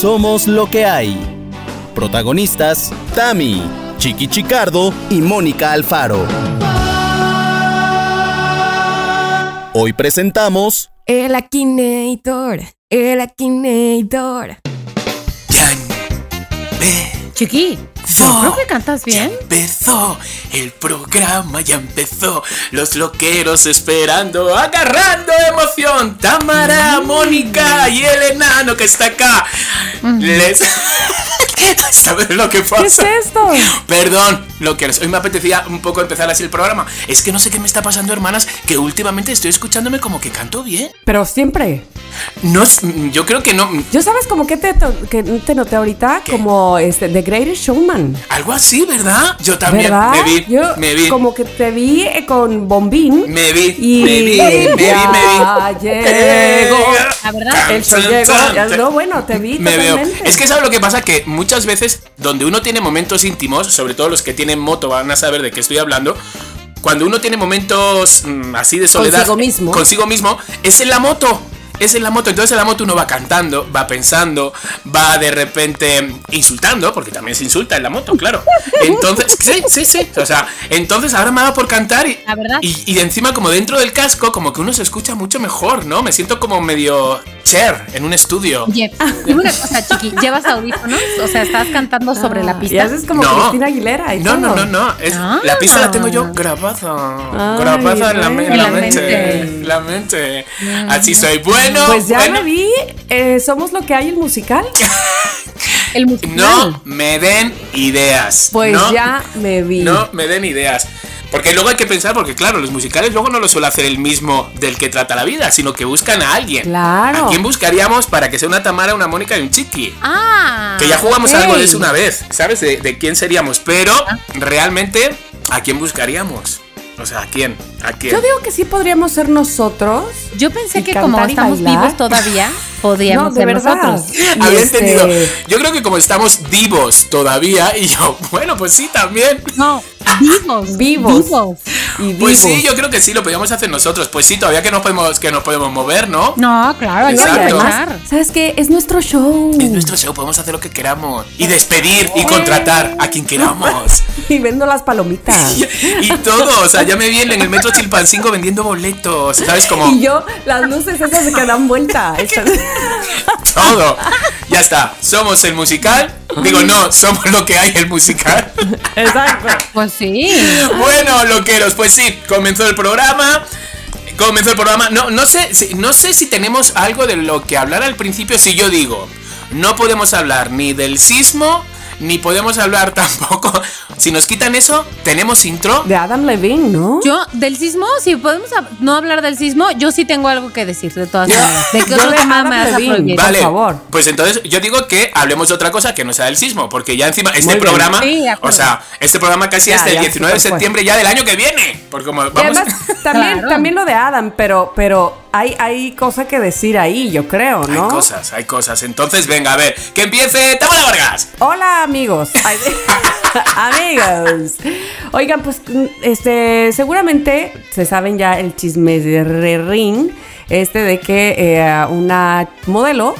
Somos lo que hay. Protagonistas, Tami, Chiqui Chicardo y Mónica Alfaro. Hoy presentamos... El Akinator, el Akinator. Chiqui. Creo que cantas bien. Ya empezó. El programa ya empezó. Los loqueros esperando, agarrando emoción. Tamara, Mónica y el enano que está acá. Les. ¿Sabes lo que pasa? ¿Qué es esto? Perdón, loqueros. Hoy me apetecía un poco empezar así el programa. Es que no sé qué me está pasando, hermanas, que últimamente estoy escuchándome como que canto bien. Pero siempre. No, yo creo que no. Yo sabes como que te, to- que te noté ahorita como este The Greatest Showman. Algo así, ¿verdad? Yo también ¿Verdad? me vi. Yo me vi. como que te vi eh, con bombín. Me vi, y me vi, me vi, me vi. llegó. La verdad. El show llegó. No, bueno, te vi Me veo. totalmente. Es que sabes lo que pasa que muchas veces donde uno tiene momentos íntimos, sobre todo los que tienen moto van a saber de qué estoy hablando. Cuando uno tiene momentos mm, así de soledad Consigo mismo. consigo mismo, es en la moto. Es en la moto, entonces en la moto uno va cantando, va pensando, va de repente insultando, porque también se insulta en la moto, claro. Entonces, sí, sí, sí. O sea, entonces ahora me da por cantar y, La verdad. y, y encima como dentro del casco, como que uno se escucha mucho mejor, ¿no? Me siento como medio chair en un estudio. Dime una cosa, Chiqui, ¿llevas audífonos? O sea, ¿estás cantando sobre la Y pista? haces como No. Cristina Aguilera y No, todo. no, no, no. Es, Ah. La pista la tengo yo grabada. Ay, grabada en la, me- en la en la mente. mente. en La mente. Así soy. Bueno, Pues ya bueno. me vi. eh, Somos lo que hay el musical. El musical. No me den ideas. Pues no, ya me vi. No me den ideas. Porque luego hay que pensar, porque claro, los musicales luego no lo suele hacer el mismo del que trata la vida, sino que buscan a alguien. Claro. ¿A quién buscaríamos para que sea una Tamara, una Mónica y un Chiqui? Ah. Que ya jugamos ok. algo de eso una vez, ¿sabes? De, de quién seríamos. Pero realmente, ¿a quién buscaríamos? O sea, ¿a quién? ¿A quién? Yo digo que sí podríamos ser nosotros. Yo pensé que como estamos bailar. vivos todavía, podríamos No, de ser verdad. nosotros. Había este- entendido. Yo creo que como estamos vivos todavía, y yo, bueno, pues sí, también. No, vivos. Vivos. Vivos. Y Pues vivos. sí, yo creo que sí, lo podríamos hacer nosotros. Pues sí, todavía que nos podemos, que nos podemos mover, ¿no? No, claro, hay que Exacto. aprovechar. ¿Sabes qué? Es nuestro show. Es nuestro show, podemos hacer lo que queramos. Y despedir y contratar a quien queramos. Y vendo las palomitas. Y, y todo, o sea, ya me viene en el metro Chilpancingo vendiendo boletos, ¿sabes? Como Y yo, las luces esas que dan vuelta. Todo. Ya está, somos el musical. Digo, no, somos lo que hay el musical. Exacto. Pues sí. Bueno, loqueros, pues sí, comenzó el programa. Comenzó el programa. No, no sé, si- no sé si tenemos algo de lo que hablar al principio. Si yo digo, no podemos hablar ni del sismo, ni podemos hablar tampoco. Si nos quitan eso, tenemos intro. De Adam Levine, ¿no? Yo, del sismo, si podemos no hablar del sismo, yo sí tengo algo que decir, de todas maneras. ¿De qué otro tema me vas a Levine. prohibir? Por Vale, favor. pues entonces yo digo que hablemos de otra cosa que no sea del sismo, porque ya encima este Muy programa, Sí, o sea, este programa casi Ya, es del ya, 19 de fue. septiembre ya del año que viene, porque como vamos además, también, Claro. también lo de Adam, pero, pero hay, hay cosa que decir ahí, yo creo, hay ¿no? cosas, hay cosas. Entonces, venga, a ver, que empiece Tamara Vargas. Hola amigos. Amigos. Oigan, pues este seguramente se saben ya el chisme de ring este de que eh, una modelo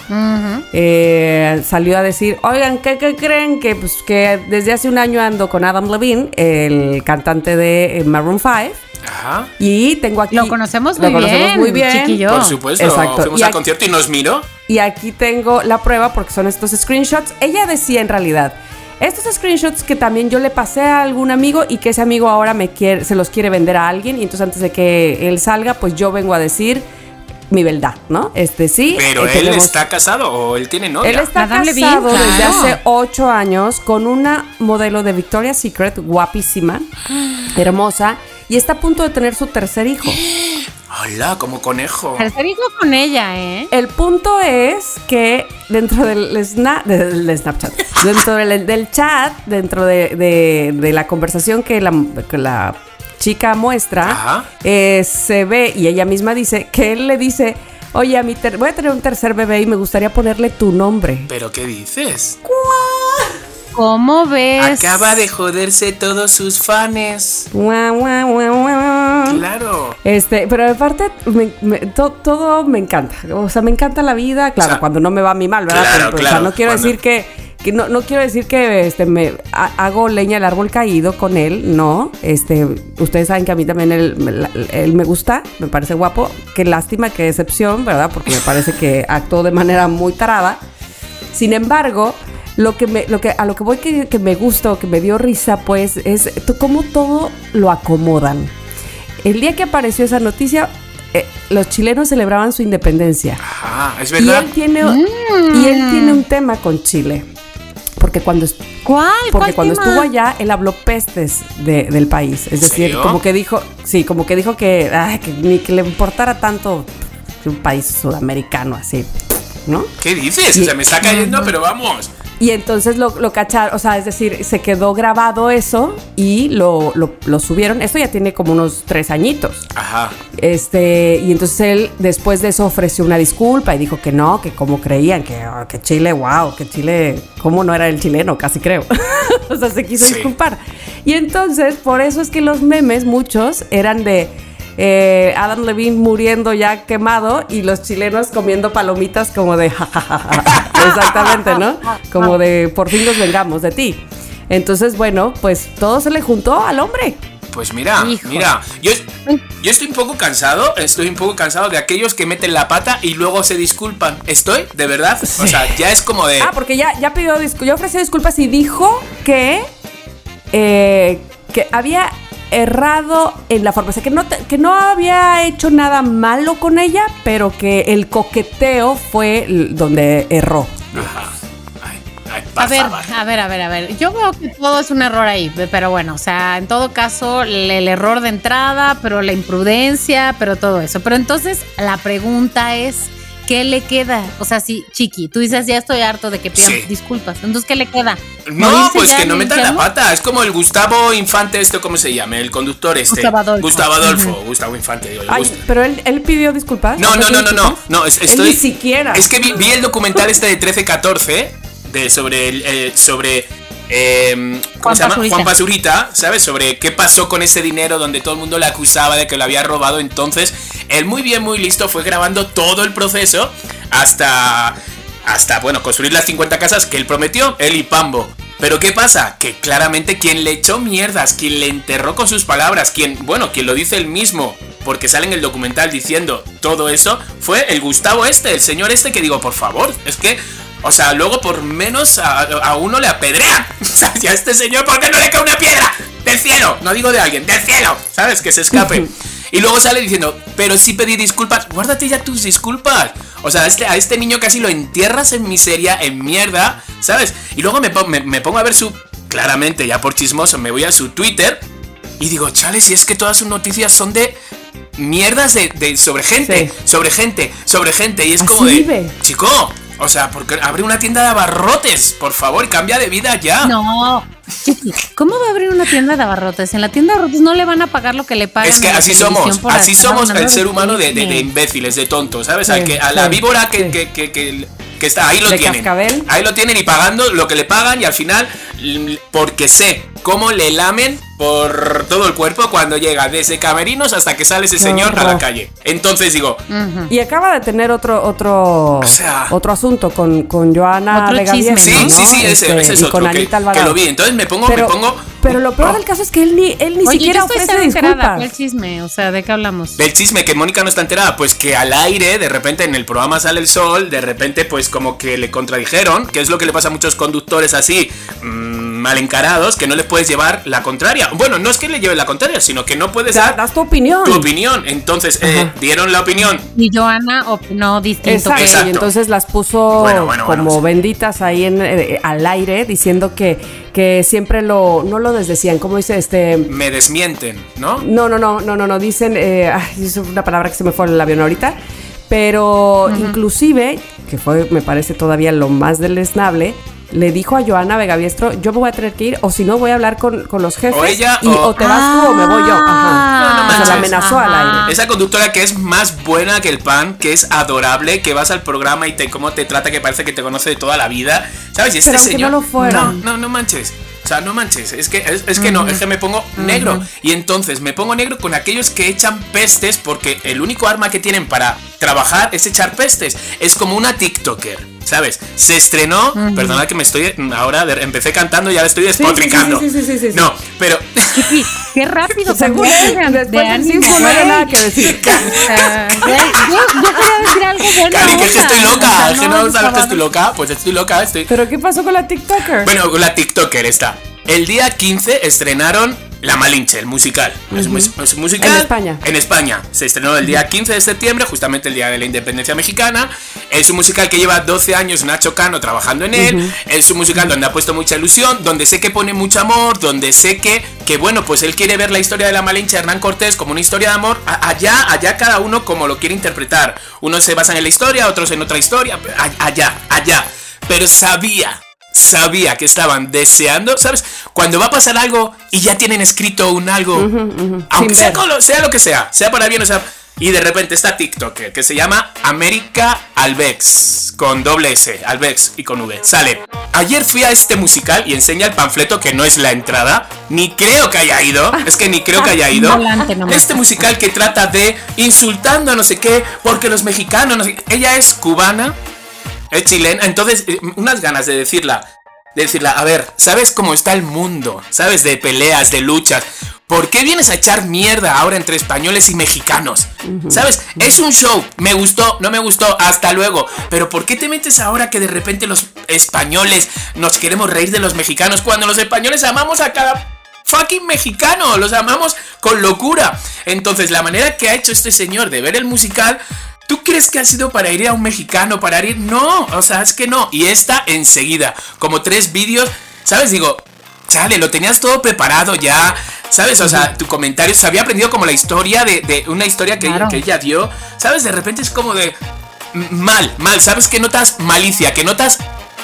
eh, salió a decir, oigan, ¿qué, qué creen? Que pues que desde hace un año ando con Adam Levine, el cantante de eh, Maroon 5. Ajá. Y tengo aquí. Lo conocemos lo muy conocemos bien, muy bien. chiquillo. Por supuesto, Exacto. fuimos Y al aquí- concierto y nos miró. Y aquí tengo la prueba porque son estos screenshots. Ella decía en realidad, estos screenshots que también yo le pasé a algún amigo y que ese amigo ahora me quiere, se los quiere vender a alguien y entonces antes de que él salga, pues yo vengo a decir mi verdad, ¿no? Este sí. Pero eh, él tenemos- está casado o él tiene novia. Él está casado desde claro. hace ocho años con una modelo de Victoria's Secret, guapísima, hermosa, y está a punto de tener su tercer hijo. Hola, como conejo. Tercer hijo con ella, ¿eh? El punto es que dentro del, sna- del Snapchat, dentro del, del chat, dentro de, de- de la conversación que la, que la chica muestra, eh, se ve y ella misma dice que él le dice, oye, a mi ter- voy a tener un tercer bebé y me gustaría ponerle tu nombre. ¿Pero qué dices? ¿Cómo ves? Acaba de joderse todos sus fans. Claro. Este, pero aparte, me- me- to- todo me encanta. O sea, me encanta la vida, claro, O sea, cuando no me va a mí mal, ¿verdad? claro, Pero, pero, o sea, claro, no quiero cuando- decir que, que no, no quiero decir que este, me ha- hago leña al árbol caído con él, no. Este, ustedes saben que a mí también él, me- él me gusta, me parece guapo. Qué lástima, qué decepción, ¿verdad? Porque me parece que actuó de manera muy tarada. Sin embargo, lo que me, lo que, a lo que voy que, que me gusta o que me dio risa, pues, es cómo todo lo acomodan. El día que apareció esa noticia, eh, los chilenos celebraban su independencia. Ajá, es Y verdad. él, tiene, y él tiene un tema con Chile. Porque cuando, est- ¿Cuál? porque ¿Cuál cuando tema? estuvo allá, él habló pestes de- del país. Es decir, serio? como que dijo, sí, como que dijo que, ay, que ni que le importara tanto un país sudamericano así, ¿no? ¿Qué dices? O sea, me está cayendo, pero vamos. Y entonces lo, lo cacharon, o sea, es decir, se quedó grabado eso y lo, lo, lo subieron. Esto ya tiene como unos tres añitos. Ajá. Este, y entonces él después de eso ofreció una disculpa y dijo que no, que como creían, que, oh, que Chile, wow, que Chile, cómo no era el chileno, casi creo. o sea, se quiso Sí. disculpar. Y entonces, por eso es que los memes, muchos, eran de eh, Adam Levine muriendo ya quemado y los chilenos comiendo palomitas como de jajajaja. Exactamente, ¿no? Como de por fin nos vengamos de ti. Entonces, bueno, pues todo se le juntó al hombre. Pues mira, Hijo. mira, yo, yo estoy un poco cansado, estoy un poco cansado de aquellos que meten la pata y luego se disculpan. ¿Estoy? ¿De verdad? O sea, ya es como de... Ah, porque ya, ya pidió disculpas, ya ofreció disculpas y dijo que, eh, que había errado en la forma, o sea, que no, te- que no había hecho nada malo con ella, pero que el coqueteo fue donde erró. Ajá. Ay, ay, por A ver, a ver, a ver, a ver. Yo veo que todo es un error ahí, pero bueno, o sea, en todo caso, el, el error de entrada, pero la imprudencia, pero todo eso. Pero entonces, la pregunta es, ¿qué le queda? O sea, si, Chiqui, tú dices, ya estoy harto de que pidan Sí. disculpas. Entonces, ¿qué le queda? No, ¿Morirse pues que no metan la pata. Es como el Gustavo Infante, esto, ¿cómo se llama? El conductor este. Gustavo Adolfo. Gustavo Adolfo. Gustavo Infante, digo. Ay, pero él, él pidió disculpas. No, no, ¿Ofreció no, no, no. disculpas? No, es- Él estoy. ni siquiera. Es que vi, vi el documental este de 13-14 de sobre el, eh, sobre eh, ¿cómo Juan se llama? Pazurita. Juan Pazurita, ¿sabes? Sobre qué pasó con ese dinero donde todo el mundo le acusaba de que lo había robado. Entonces, él muy bien, muy listo, fue grabando todo el proceso hasta, hasta bueno, construir las 50 casas que él prometió, él y Pambo. Pero ¿qué pasa? Que claramente quien le echó mierdas, quien le enterró con sus palabras, quien, bueno, quien lo dice él mismo, porque sale en el documental diciendo todo eso, fue el Gustavo este, el señor este que digo, por favor, es que, o sea, luego por menos a, a uno le apedrean. O sea, y a este señor, ¿por qué no le cae una piedra? Del cielo, no digo de alguien, del cielo, ¿sabes? Que se escape. Y luego sale diciendo, pero sí pedí disculpas, guárdate ya tus disculpas. O sea, a este, a este niño casi lo entierras en miseria, en mierda, ¿sabes? Y luego me, me- me pongo a ver su... Claramente, ya por chismoso, me voy a su Twitter y digo, chale, si es que todas sus noticias son de mierdas de, de- sobre gente, Sí. sobre gente, sobre gente. Y es Así como de, vive. chico, o sea, porque abre una tienda de abarrotes, por favor, cambia de vida ya. No, ¿cómo va a abrir una tienda de abarrotes? En la tienda de abarrotes no le van a pagar lo que le pagan. Es que así somos, así somos el ser humano de, de- de imbéciles, de tontos, ¿sabes? Sí, Al que, a la sí, víbora que, sí. que, que, que- que está ahí lo De tienen. cascabel. Ahí lo tienen y pagando lo que le pagan y al final, porque sé cómo le lamen por todo el cuerpo cuando llega desde camerinos hasta que sale ese señor a la calle. Entonces digo. Y acaba de tener otro otro O sea- otro asunto con, con Joana Otro chisme, sí, ¿no? sí, sí, ese, Este, ese es otro con que, Anita que lo vi. Entonces me pongo, pero, me pongo... pero lo peor Oh. del caso es que él ni él ni Oye, siquiera yo estoy ofrece disculpas. ¿Cuál chisme? O sea, ¿de qué hablamos? Del chisme que Mónica no está enterada, pues que al aire, de repente en el programa sale el sol, de repente pues como que le contradijeron, que es lo que le pasa a muchos conductores así, mm, mal encarados, que no les puedes llevar la contraria. Bueno, no es que le lleves la contraria, sino que no puedes Da- dar das tu opinión. tu opinión. Entonces, eh, dieron la opinión. Y Joana opinó distinto. Exacto, que- Exacto. y entonces las puso Bueno, bueno, como benditas ahí en, eh, al aire diciendo que, que siempre lo, no lo desdecían, como dice este... Me desmienten, ¿no? No, no, no, no, no, no, dicen, eh, ay, es una palabra que se me fue el avión ahorita, pero inclusive, que fue, me parece todavía lo más deleznable, le dijo a Joana Vegaviestro, yo me voy a tener que ir, o si no voy a hablar con, con los jefes, O ella, y, o- o te vas tú o me voy yo. Ajá. No, no O sea, manches. la amenazó al aire. Esa conductora que es más buena que el pan, que es adorable, que vas al programa y te cómo te trata, que parece que te conoce de toda la vida. ¿Sabes? Y este Pero aunque señor. no lo fuera. No, no, no manches. O sea, no manches, es que, es, es que no, es que me pongo negro. Y entonces me pongo negro con aquellos que echan pestes porque el único arma que tienen para trabajar es echar pestes. Es como una TikToker. ¿Sabes? Se estrenó, perdona que me estoy ahora empecé cantando y ya le estoy sí, sí, despotricando. sí, sí, sí, sí, sí. No, pero qué rápido Según después de ánimo, no había nada que decir. Güey, yo, yo quería decir algo bueno. Cari, que es que estoy loca, que no sabes que estoy loca, pues estoy loca, estoy ¿Pero qué pasó con la TikToker? Bueno, la TikToker está. El día 15 estrenaron La Malinche, el musical. Es es un musical. En España. En España. Se estrenó el día 15 de septiembre, justamente el día de la independencia mexicana. Es un musical que lleva 12 años Nacho Cano trabajando en él. Es un musical donde ha puesto mucha ilusión, donde sé que pone mucho amor, donde sé que, que bueno, pues él quiere ver la historia de la Malinche Hernán Cortés como una historia de amor. Allá, allá cada uno como lo quiere interpretar. Unos se basan en la historia, otros en otra historia. Allá, allá. Pero sabía sabía que estaban deseando, ¿sabes? Cuando va a pasar algo y ya tienen escrito un algo, aunque sea, lo, sea lo que sea, sea para bien o sea... Y de repente está TikToker que se llama América Alvex, con doble S, Alvex y con V. Sale. Ayer fui a este musical y enseña el panfleto que no es la entrada. Ni creo que haya ido. Es que ni creo que haya ido. Este musical que trata de insultando a no sé qué, porque los mexicanos, no sé. Ella es cubana, es chilena, entonces eh, unas ganas de decirla, de decirla, a ver, ¿sabes cómo está el mundo? ¿Sabes? De peleas, de luchas. ¿Por qué vienes a echar mierda ahora entre españoles y mexicanos? ¿Sabes? Es un show. Me gustó, no me gustó, hasta luego. Pero ¿por qué te metes ahora que de repente los españoles nos queremos reír de los mexicanos cuando los españoles amamos a cada fucking mexicano, los amamos con locura. Entonces, la manera que ha hecho este señor de ver el musical, ¿tú crees que ha sido para ir a un mexicano, para ir? No, o sea, es que no. Y esta enseguida, como tres vídeos, ¿sabes? Digo, chale, lo tenías todo preparado ya, ¿sabes? O sea, tu comentario se había aprendido como la historia de, de una historia que, Claro. que ella dio, ¿sabes? De repente es como de mal, mal, ¿sabes? Que notas malicia, que notas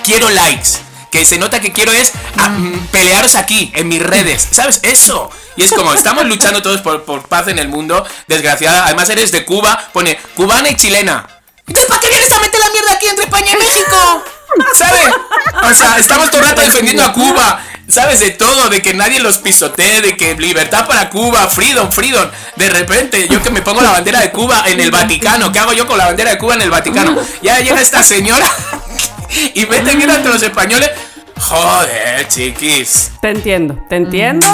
quiero likes. Que se nota que quiero es ah, mm, pelearos aquí, en mis redes, ¿sabes? Eso. Y es como, estamos luchando todos por, por paz en el mundo, desgraciada. Además eres de Cuba, pone cubana y chilena. Entonces, ¿para qué vienes a meter la mierda aquí entre España y México? ¿Sabes? O sea, estamos todo el rato defendiendo a Cuba. ¿Sabes? De todo, de que nadie los pisotee, de que libertad para Cuba, freedom, freedom. De repente, yo que me pongo la bandera de Cuba en el Vaticano. ¿Qué hago yo con la bandera de Cuba en el Vaticano? Ya llega esta señora y mete miedo entre los españoles. Joder, chiquis. Te entiendo, te entiendo.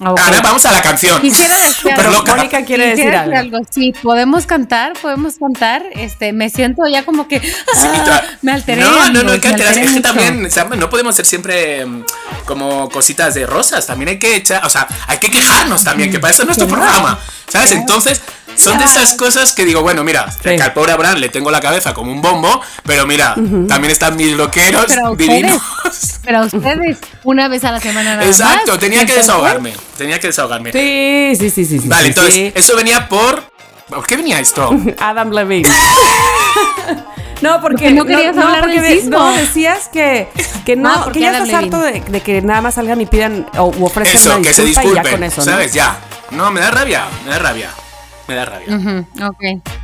Ok. Ahora vamos a la canción. Quisiera decir algo. Mónica quiere Quisiera decir algo. Sí, podemos cantar, podemos cantar. Este, me siento ya como que Sí, ah, me alteré. No, no, no, amigos, hay que alteré Es que también, o sea, no podemos ser siempre mm, como cositas de rosas. También hay que echar, o sea, hay que quejarnos también, que para eso es nuestro programa. ¿Sabes? Entonces, son de esas cosas que digo, bueno, mira, Sí. que al pobre Abraham le tengo la cabeza como un bombo, pero mira, también están mis loqueros Pero a ustedes, divinos. pero a ustedes, una vez a la semana nada Exacto, más. tenía que desahogarme. Tenía que desahogarme. Sí, sí, sí, sí. sí, Vale, sí, entonces, sí. eso venía por. ¿Por qué venía esto? Adam Levine. No, porque Porque no querías hablar porque del de- sismo. no, decías que, que no, Ah, porque que ya estás harto de, de que nada más salgan y pidan o u ofrezcan Eso, una que se disculpa y ya disculpen. con eso, ¿no? ¿Sabes? Ya. No, me da rabia, me da rabia. Me da rabia. Ujú, ok.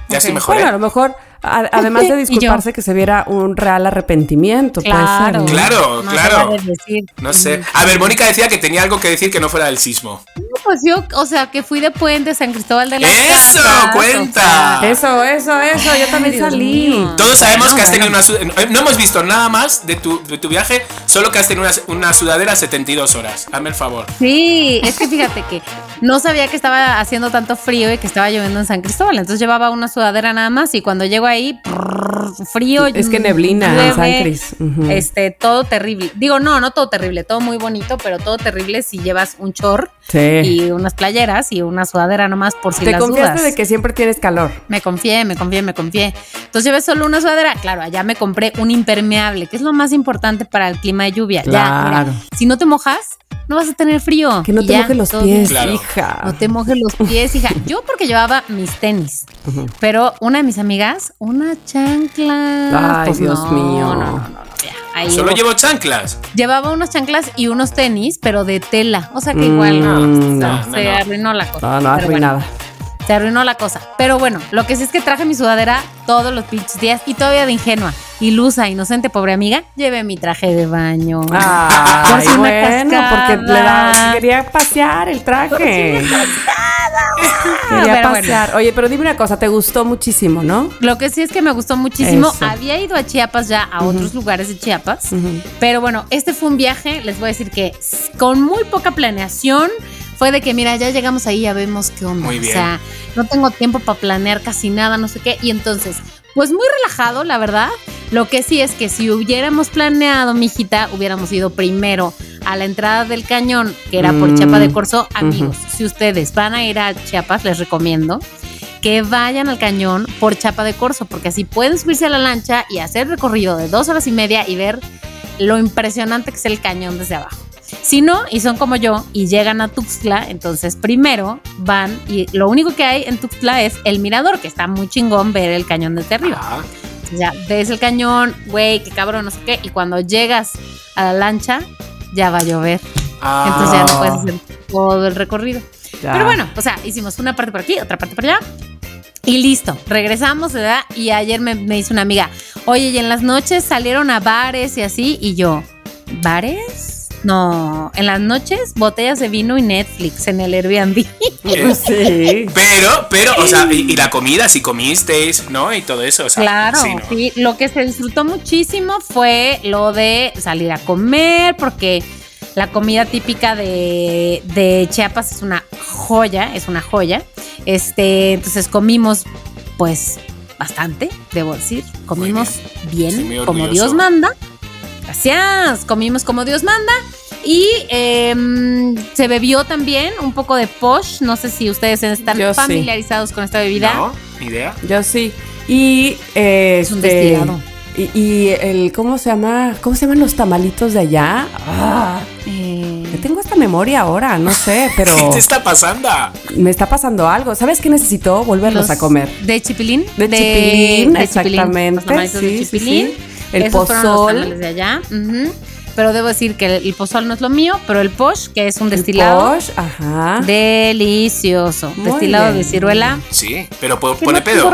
Ya estoy ok. mejor. Bueno, a lo mejor, a- además de disculparse, que se viera un real arrepentimiento. puede Claro. ser, ¿no? Claro, No claro. puede decir. No sé. A ver, Mónica decía que tenía algo que decir que no fuera del sismo. No, Pues yo, o sea, que fui de Puente San Cristóbal de las ¡Eso! Casas, ¡Cuenta! o sea, Eso, eso, eso. Yo también salí. mío. Todos sabemos No, que has tenido una sudadera. No hemos visto nada más de tu, de tu viaje, solo que has tenido una, una sudadera 72 horas. Hazme el favor. Sí, es que fíjate que no sabía que estaba haciendo tanto frío y que estaba lloviendo en San Cristóbal. Entonces llevaba una sudadera nada más y cuando llego ahí, prrr, frío. Es que neblina llueve, San Cris. Este, todo terrible. Digo, no, no todo terrible, todo muy bonito, pero todo terrible si llevas un Sí. y unas playeras y una sudadera nomás por si Te las confiaste dudas. de que siempre tienes calor. Me confié, me confié, me confié. Entonces llevé solo una sudadera. Claro, allá me compré un impermeable, que es lo más importante para el clima de lluvia. Ya, Claro. mira, si no te mojas, no vas a tener frío. Que no Y te mojes los pies. Claro. hija. No te mojes los pies, hija. Yo porque llevaba mis tenis, pero una de mis amigas, una chancla. Ay, Dios no, mío. No, no, no, no, ya, ahí Solo hubo- llevo chanclas. Llevaba unos chanclas y unos tenis, pero de tela. O sea que igual no, Mm, se- no, se arruinó la cosa. No, no, bueno, arruinada. Se arruinó la cosa. Pero bueno, lo que sí es que traje mi sudadera todos los pinches días y todavía de ingenua. ilusa, inocente, pobre amiga, lleve mi traje de baño. Ay, Por si bueno, porque le da, quería pasear el traje. Quería Pero bueno. pasear. Oye, pero dime una cosa, te gustó muchísimo, ¿no? Lo que sí es que me gustó muchísimo. Eso. Había ido a Chiapas ya, a otros lugares de Chiapas. Pero bueno, este fue un viaje, les voy a decir que con muy poca planeación. Fue de que, mira, ya llegamos ahí, ya vemos qué onda. Muy bien. O sea, no tengo tiempo para planear casi nada, no sé qué. Y entonces, pues muy relajado, la verdad. Lo que sí es que si hubiéramos planeado, mijita, hubiéramos ido primero a la entrada del cañón, que era por Mm, Chiapa de Corzo. Amigos, si ustedes van a ir a Chiapas, les recomiendo que vayan al cañón por Chapa de Corzo, porque así pueden subirse a la lancha y hacer recorrido de dos horas y media y ver lo impresionante que es el cañón desde abajo. Si no, y son como yo, y llegan a Tuxtla, entonces primero van, y lo único que hay en Tuxtla es el mirador, que está muy chingón ver el cañón desde arriba. Ah, sea, ves el cañón, güey, qué cabrón, no sé qué, y cuando llegas a la lancha, ya va a llover. ah. Entonces ya no puedes hacer todo el recorrido. Ya. Pero bueno, o sea, hicimos una parte por aquí, otra parte por allá. Y listo, regresamos, ¿verdad? Y ayer me, me dice una amiga, oye, y en las noches salieron a bares y así, y yo, ¿bares? No, en las noches botellas de vino y Netflix en el Airbnb. Sí. Pero, pero, o sea, y, y la comida, si comisteis, ¿no? Y todo eso, o sea. Claro, sí, ¿no? sí, lo que se disfrutó muchísimo fue lo de salir a comer, porque la comida típica de, de Chiapas es una joya, es una joya. Este, entonces comimos, pues, bastante, debo decir. Comimos bien, como. Dios manda. Gracias, comimos como Dios manda. Y em, se bebió también un poco de posh. No sé si ustedes están Yo sí. familiarizados con esta bebida. ¿No? ¿Ni idea? Yo sí. Y eh, Es un este, destilado. Y, y el, ¿cómo se llama? ¿Cómo se llaman los tamalitos de allá? Ah, Eh, yo tengo esta memoria ahora, no sé, pero ¿Qué te está pasando? me está pasando algo. ¿Sabes qué necesito? Volverlos Los a comer. De chipilín. De chipilín, de exactamente, los tamalitos de sí, chipilín. sí. El Esos fueron los pozol. tamales de allá. ujú. Pero debo decir que el, el pozol no es lo mío, pero el posh, que es un destilado, El posh, ajá. delicioso. Muy destilado bien. de ciruela. Sí, pero po- pone no pedo.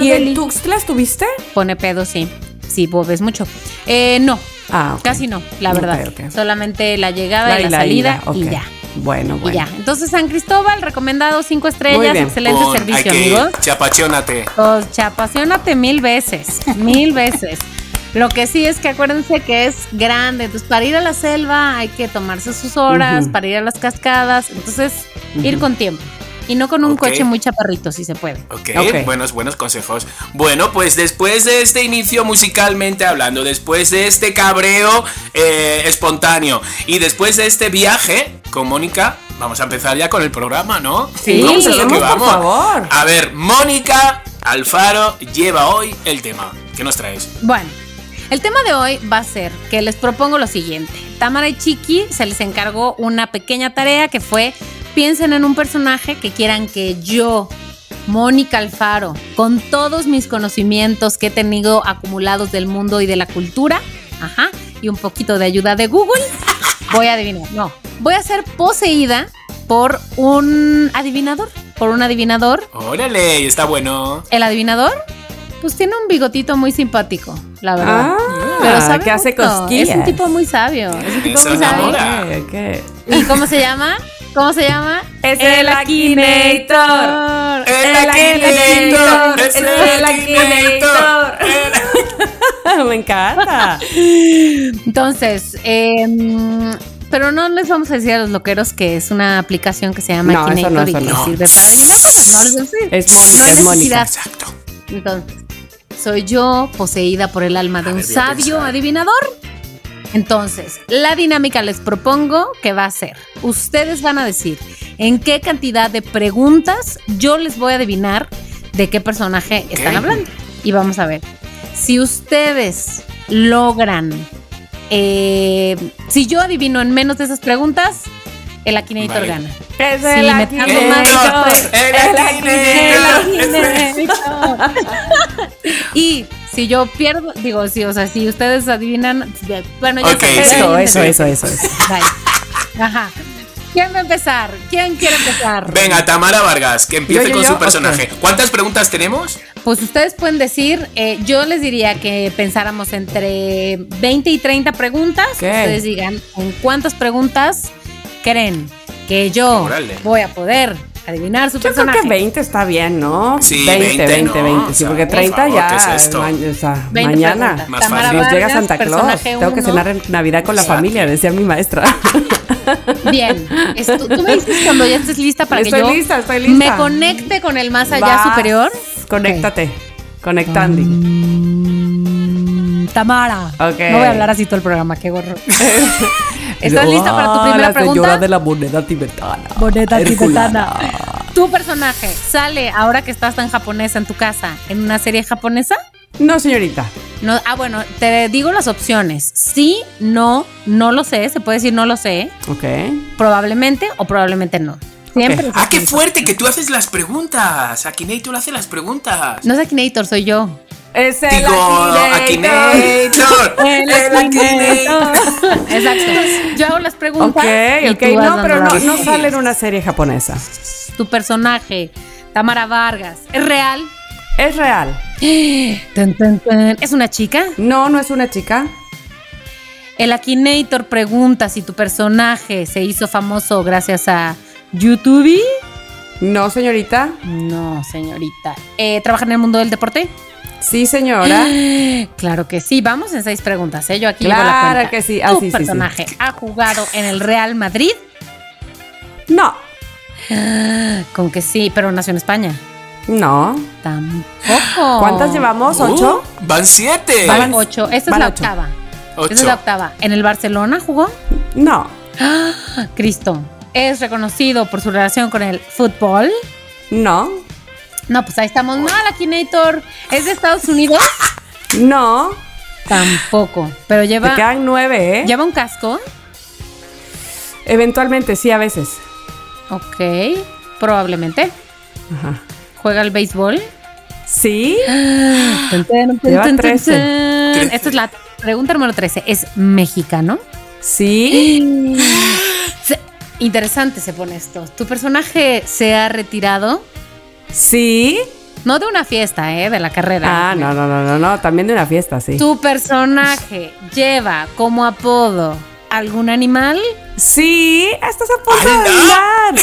¿Y deli. Tuxtla estuviste? Pone pedo, sí. Sí, bebes mucho. Eh, no, Ah, casi no, la verdad. Solamente la llegada La- y la, y la salida ida, y ya. Bueno, Y bueno. ya. Entonces, San Cristóbal, recomendado cinco estrellas, bien. excelente Pon, hay servicio, que amigos. chapaciónate. Pues chapaciónate mil veces, mil veces. Lo que sí es que acuérdense que es grande, entonces para ir a la selva hay que tomarse sus horas, para ir a las cascadas, entonces ir con tiempo y no con un coche muy chaparrito si se puede. Ok, Ok. buenos, buenos consejos. Bueno, pues después de este inicio musicalmente hablando, después de este cabreo eh, espontáneo y después de este viaje con Mónica, vamos a empezar ya con el programa, ¿no? Sí, vamos a lo que por favor. A ver, Mónica Alfaro lleva hoy el tema. ¿Qué nos traes? Bueno, el tema de hoy va a ser que les propongo lo siguiente. Tamara y Chiqui se les encargó una pequeña tarea que fue piensen en un personaje que quieran que yo, Mónica Alfaro, con todos mis conocimientos que he tenido acumulados del mundo y de la cultura, ajá, y un poquito de ayuda de Google, voy a adivinar. No, voy a ser poseída por un adivinador, por un adivinador Órale, está bueno. el adivinador, pues tiene un bigotito muy simpático, la verdad. Ah, Pero sabe que hace cosquillas. Es un tipo muy sabio. Es un tipo Eso muy sabio. ¿Y cómo se llama? ¿Cómo se llama? Es el Akinator. El Akinator, es el Akinator. Me encanta. Entonces, em, pero no les vamos a decir a los loqueros que es una aplicación que se llama No, eso no, Akinator y eso que no. sirve para adivinar cosas. No les vamos a decir. Es Mónica, No hay es Mónica. Exacto. Entonces, soy yo poseída por el alma de A un ver, sabio adivinador. Entonces, la dinámica les propongo que va a ser, ustedes van a decir en qué cantidad de preguntas yo les voy a adivinar de qué personaje están hablando. Y vamos a ver, si ustedes logran, eh, si yo adivino en menos de esas preguntas, el Akinator Vale. gana. Es Sí, el tardo Akinator. más. El El Akinator. Y si yo pierdo, digo, sí, o sea, si ustedes adivinan, bueno, ya Ok, saben, sí. Eso, eso, eso, eso, eso. Vale. Ajá. ¿Quién va a empezar? ¿Quién quiere empezar? Venga, Tamara Vargas, que empiece Yo, yo, con yo, su personaje. ¿Cuántas preguntas tenemos? Pues ustedes pueden decir, eh, yo les diría que pensáramos entre 20 y 30 preguntas. ¿Qué? Ustedes digan con cuántas preguntas creen que yo voy a poder adivinar su Yo creo personaje. que 20 está bien, ¿no? Sí, 20, 20, 20, no, 20. o Sí, porque por 30 favor, ya. ¿qué es esto? ma- o sea, 20 mañana. Más fácil. Nos llega Santa Claus. Tengo que cenar en Navidad con la Exacto. familia, decía mi maestra. Bien. Tú, me dices cuando ya estés lista para Estoy que yo lista, estoy lista. me conecte con el más allá Vas, superior. Conéctate. Conectando. Mm, Tamara. Ok. No voy a hablar así todo el programa, qué gorro. ¿Estás lista para tu Ah, primera la pregunta? señora de la moneda tibetana. Moneda Herculana. tibetana. Tu personaje sale ahora que estás tan japonesa en tu casa en una serie japonesa? No, señorita. No, ah, bueno, te digo las opciones. Sí, no, no lo sé. Se puede decir no lo sé. Ok. Probablemente o probablemente no. Siempre. ¡Ah, qué fuerte! Que tú haces las preguntas. Akinator hace las preguntas. No es Akinator, soy yo. Es el Digo, Akinator. El El Akinator. Exacto. Yo hago las preguntas. Ok, y ok. tú vas No, pero no, no sale en una serie japonesa. Tu personaje, Tamara Vargas, ¿es real? Es real. ¿Es una chica? No, no es una chica. El Akinator pregunta si tu personaje se hizo famoso gracias a YouTube. No, señorita. No, señorita. Eh, ¿Trabaja en el mundo del deporte? Sí, señora. Claro que sí. Vamos en seis preguntas. ¿eh? Yo aquí llevo la Claro cuenta. que sí. Ah, ¿Tu sí, sí, sí. personaje ha jugado en el Real Madrid? No. Con que sí, pero nació en España. No. Tampoco. ¿Cuántas llevamos? ¿Ocho? Uh, van siete. Van ocho. Esta es la ocho. octava. Ocho. Esta es la octava. ¿En el Barcelona jugó? No. Cristo. ¿Es reconocido por su relación con el fútbol? No. No, pues ahí estamos mal, Akinator. ¿Es de Estados Unidos? No. Tampoco. Pero Te lleva, quedan nueve, ¿eh? lleva un casco. Eventualmente, sí, a veces. Ok. Probablemente. Ajá. ¿Juega al béisbol? Sí. Lleva 13. Esta es la pregunta número 13. ¿Es mexicano? Sí. Interesante se pone esto. ¿Tu personaje se ha retirado? Sí. No de una fiesta, ¿eh? De la carrera. Ah, no, no, no, no, no. También de una fiesta, sí. ¿Tu personaje lleva como apodo algún animal? Sí. Estás a punto de adivinar.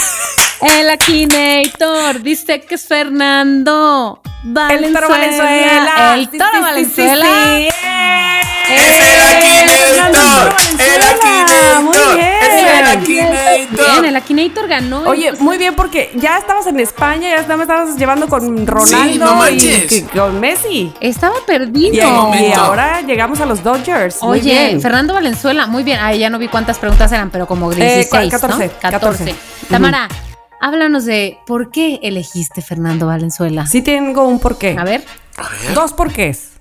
El Akinator dice que es Fernando Valenzuela. El toro Valenzuela. El toro sí, sí, Valenzuela. sí, sí. ¡Es el Akinator! ¡El Akinator! Muy bien. ¡Es el Bien, Akinator! el Akinator ganó. Oye, Entonces, muy bien porque ya estabas en España, ya me estabas llevando con Ronaldo no y con Messi. Estaba perdido. Y, ahora llegamos a los Dodgers. Muy Oye, bien. Fernando Valenzuela, muy bien. Ay, ya no vi cuántas preguntas eran, pero como 16, cua- 14, ¿no? 14. 14. Tamara, háblanos de por qué elegiste Fernando Valenzuela. Sí tengo un porqué. A ver, A ver. Dos porqués.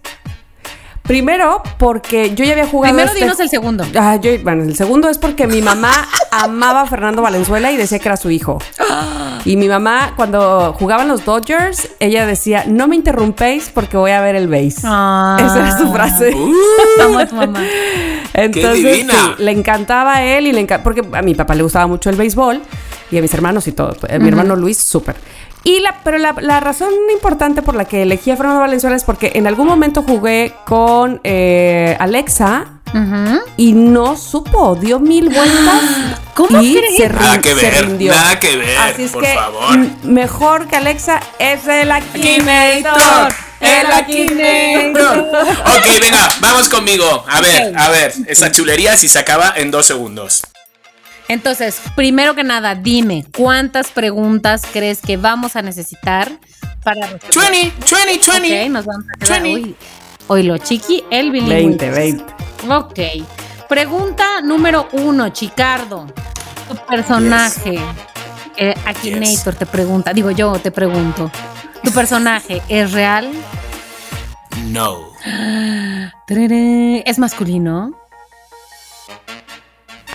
Primero, porque yo ya había jugado. primero este- dinos el segundo. Ah, yo- bueno, el segundo es porque mi mamá amaba a Fernando Valenzuela y decía que era su hijo. Y mi mamá, cuando jugaban los Dodgers, ella decía: No me interrumpéis porque voy a ver el base. Ah. Esa era su frase. Uh, Amo a tu mamá. Entonces, divina! sí, le encantaba a él y le encantaba, porque a mi papá le gustaba mucho el béisbol y a mis hermanos y todo. A mi hermano Luis, súper. Y la, pero la, la razón importante por la que elegí a Fernando Valenzuela es porque en algún momento jugué con eh, Alexa y no supo, dio mil vueltas. ¿Cómo y crees? se, Nada que se ver, rindió. nada que ver, Así es por que favor. mejor que Alexa es el Akinator. ¡El Akinator! Ok, venga, vamos conmigo. A ver, a ver, esa chulería si se acaba en dos segundos. Entonces, primero que nada, dime, ¿cuántas preguntas crees que vamos a necesitar para resolver? 20, 20, 20. Ok, nos vamos a quedar. 20. Uy, hoy lo chiqui, el bilingüe. 20, 20. Ok. Pregunta número uno, Chicardo. Tu personaje. eh, Akinator te pregunta, digo yo te pregunto. ¿Tu personaje es real? No. ¿Es masculino?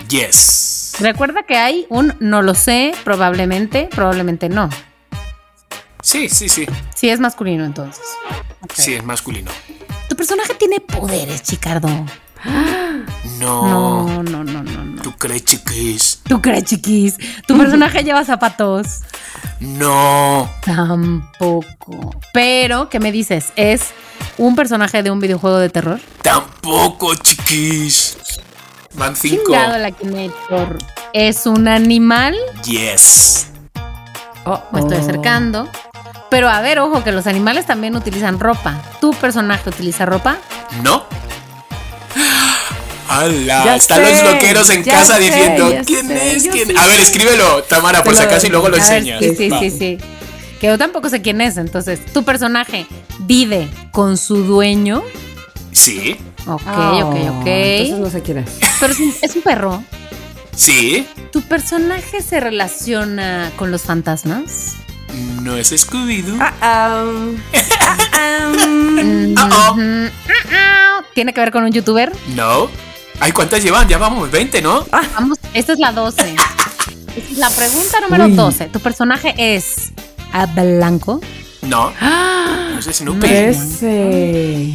Yes. Recuerda que hay un no lo sé, probablemente, probablemente no. Sí, sí, sí. Sí es masculino entonces. Sí, es masculino. Tu personaje tiene poderes, Chicardo. No. No, no, no, no, no. ¿Tú crees, chiquis? ¿Tú crees, chiquis? ¿Tu personaje lleva zapatos? No. Tampoco. Pero, ¿qué me dices? ¿Es un personaje de un videojuego de terror? Tampoco, chiquis. Van cinco. Chingado la Akinator. ¿Es un animal? Yes. Oh, Me estoy oh. acercando. Pero a ver, ojo, que los animales también utilizan ropa. ¿Tu personaje utiliza ropa? ¿No? ¡Hala! Ya Están sé, los loqueros en casa sé, diciendo ¿Quién sé, es? ¿Quién? sí A ver, escríbelo, Tamara, por si acaso y luego lo ver, enseñas. sí, sí, sí, sí. Que yo tampoco sé quién es. Entonces, ¿tu personaje vive con su dueño? Sí, Ok, Oh, ok, ok. Entonces no sé quién es. Pero es un, es un perro. sí. ¿Tu personaje se relaciona con los fantasmas? No es Scooby-Doo. Ah, um, ah, um. Ah, oh. Ah, ah. ¿Tiene que ver con un youtuber? No. Ay, ¿cuántas llevan? Ya vamos, 20, ¿no? Vamos, esta es la 12. Esta es la pregunta número Uy. 12. ¿Tu personaje es a blanco? No. No es Snoopy. Ese.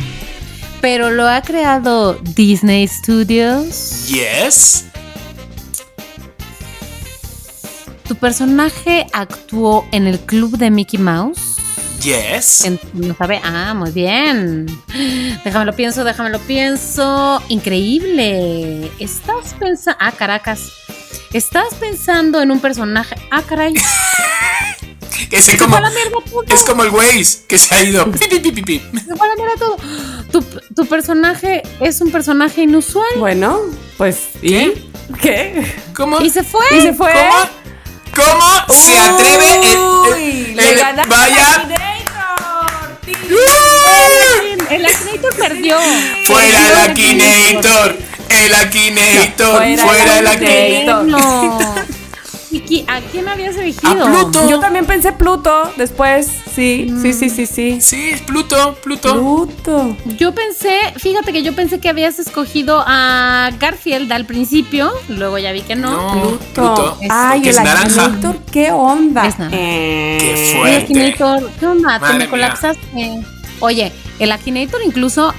Pero lo ha creado Disney Studios. Yes. ¿Tu personaje actuó en el club de Mickey Mouse? Yes. ¿No sabe? Ah, muy bien. Déjame lo pienso, déjame lo pienso. Increíble. Estás pensando. Ah, Caracas. Estás pensando en un personaje. Ah, caray. Es como, es como el Waze que se ha ido. Pi, pi, pi, pi, pi. Se fue a la mierda todo. Tu, tu personaje es un personaje inusual. Bueno, pues. ¿Y? ¿Qué? ¿Qué? ¿Cómo? Y se fue. ¿Y se fue? ¿Cómo? ¿Cómo se atreve el, Uy, el- le el- ganaste vaya. El Akinator perdió. fuera el Akinator, el Akinator, Fuera el el Akinator. Vicky, ¿a quién habías elegido? A Pluto. Yo también pensé Pluto después. Sí, sí, sí, sí, sí. Sí, es Pluto, Pluto. Pluto. Yo pensé, fíjate que yo pensé que habías escogido a Garfield al principio, luego ya vi que no. No, Pluto. Pluto. Ay, Que el. Akinator, ¿qué onda? Es naranja. Eh, Qué fuerte. Akinator, ¿qué onda? Te Madre me mía. colapsaste. Oye, el Akinator incluso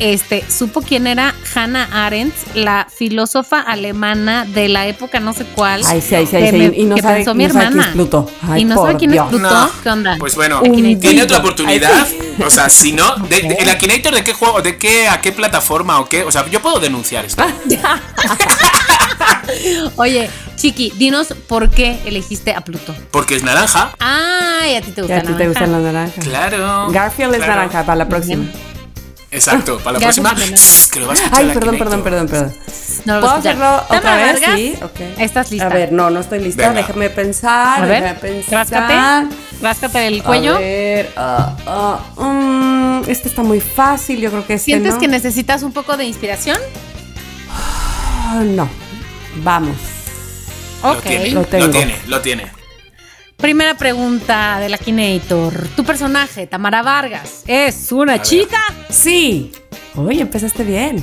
este, supo quién era Hannah Arendt, la filósofa alemana de la época no sé cuál. Ay, sí, ay, sí, ay, sí. Y no que sabe, pensó mi no quién hermana. es Pluto. Ay, y no por sabe quién Dios. es Pluto. No. ¿Qué onda? Pues bueno, tiene otra oportunidad. Ay, O sea, si no, de- de- ¿el Akinator de qué juego, de qué, a qué plataforma o qué? O sea, yo puedo denunciar esto. Oye, Chiqui, dinos por qué elegiste a Pluto. Porque es naranja. Ay, a ti te gusta Ya a ti te gusta la naranja. Claro. Garfield es naranja para la próxima. Exacto, para la próxima. Que lo vas a Ay, perdón, perdón, perdón, perdón. No lo ¿Puedo hacerlo otra vez? Vargas, Sí, ok. ¿Estás lista? A ver, no, no estoy lista. Venga. Déjame pensar. A ver, déjame pensar. ráscate. Ráscate el cuello. A ver, mm, este está muy fácil, yo creo que este ¿Sientes no. que necesitas un poco de inspiración? Ah, no. Vamos. Lo Ok. tiene, Lo lo, tengo. tiene, lo tiene. Primera pregunta del Akinator. ¿Tu personaje, Tamara Vargas, es una chica? Sí. Uy, empezaste bien.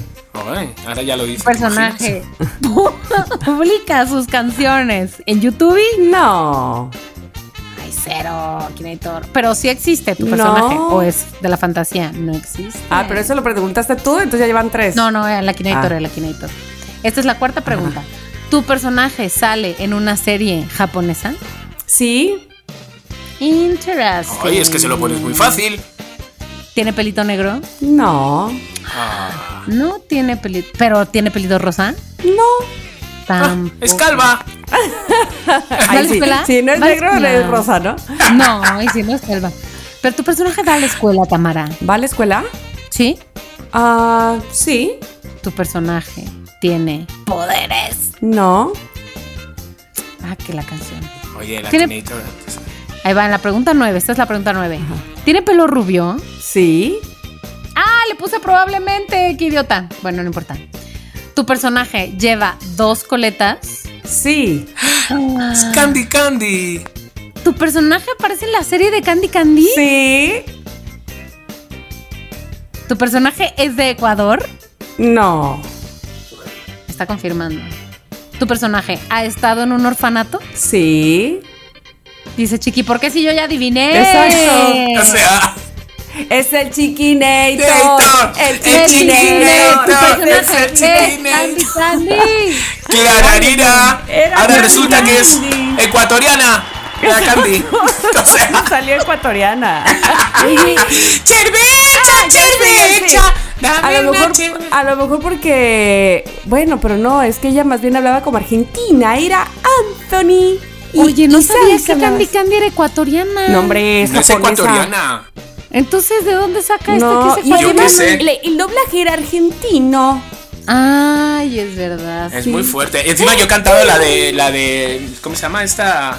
Ay, ahora ya lo dice. ¿Tu personaje publica sus canciones en YouTube? No. Ay, cero, Akinator. Pero sí existe tu personaje. No. ¿O es de la fantasía? No existe. Ah, pero eso lo preguntaste tú, entonces ya llevan tres. No, no, el Akinator, Ah. el Akinator. Esta es la cuarta pregunta. ¿Tu personaje sale en una serie japonesa? Sí. Interesting. Ay, es que se lo pones muy fácil. ¿Tiene pelito negro? No. Ah, No tiene pelito. ¿Pero tiene pelito rosa? No. Tampoco. es calva. ¿Va a la Ay, sí. escuela? Si no es ¿Va a la negro, escuela? es rosa, ¿no? No, y si no es calva. Pero tu personaje va a la escuela, Tamara. ¿Va a la escuela? ¿Sí? Ah, sí. Tu personaje tiene poderes. No. Ah, que la canción. Oye, el Tiene-. Ahí va, en la pregunta nueve. Esta es la pregunta nueve. ¿Tiene pelo rubio? Sí. Ah, le puse probablemente. Qué idiota. Bueno, no importa. Tu personaje lleva dos coletas. Sí. Es Candy Candy. ¿Tu personaje aparece en la serie de Candy Candy? Sí. ¿Tu personaje es de Ecuador? No. Está confirmando. ¿Tu personaje ha estado en un orfanato? Sí. Dice Chiqui, ¿por qué si yo ya adiviné? Exacto. O sea, Es el chiquinator. Nator. El El Chiquinator, Es el Chiquinator. Era Ahora resulta que es ecuatoriana. La Candy. O sea, Salió ecuatoriana. ¡Cerveza, A lo, mejor, a lo mejor porque. Bueno, pero no, es que ella más bien hablaba como argentina. Era Anthony. Y- Oye, no y sabía que Candy hablabas- Candy era ecuatoriana. No, hombre, es No es japonesa. ecuatoriana. Entonces, ¿de dónde saca No, esto que es además le- el doblaje era argentino. Ay, es verdad. Es sí. muy fuerte. Encima yo he cantado la de. la de. ¿Cómo se llama esta?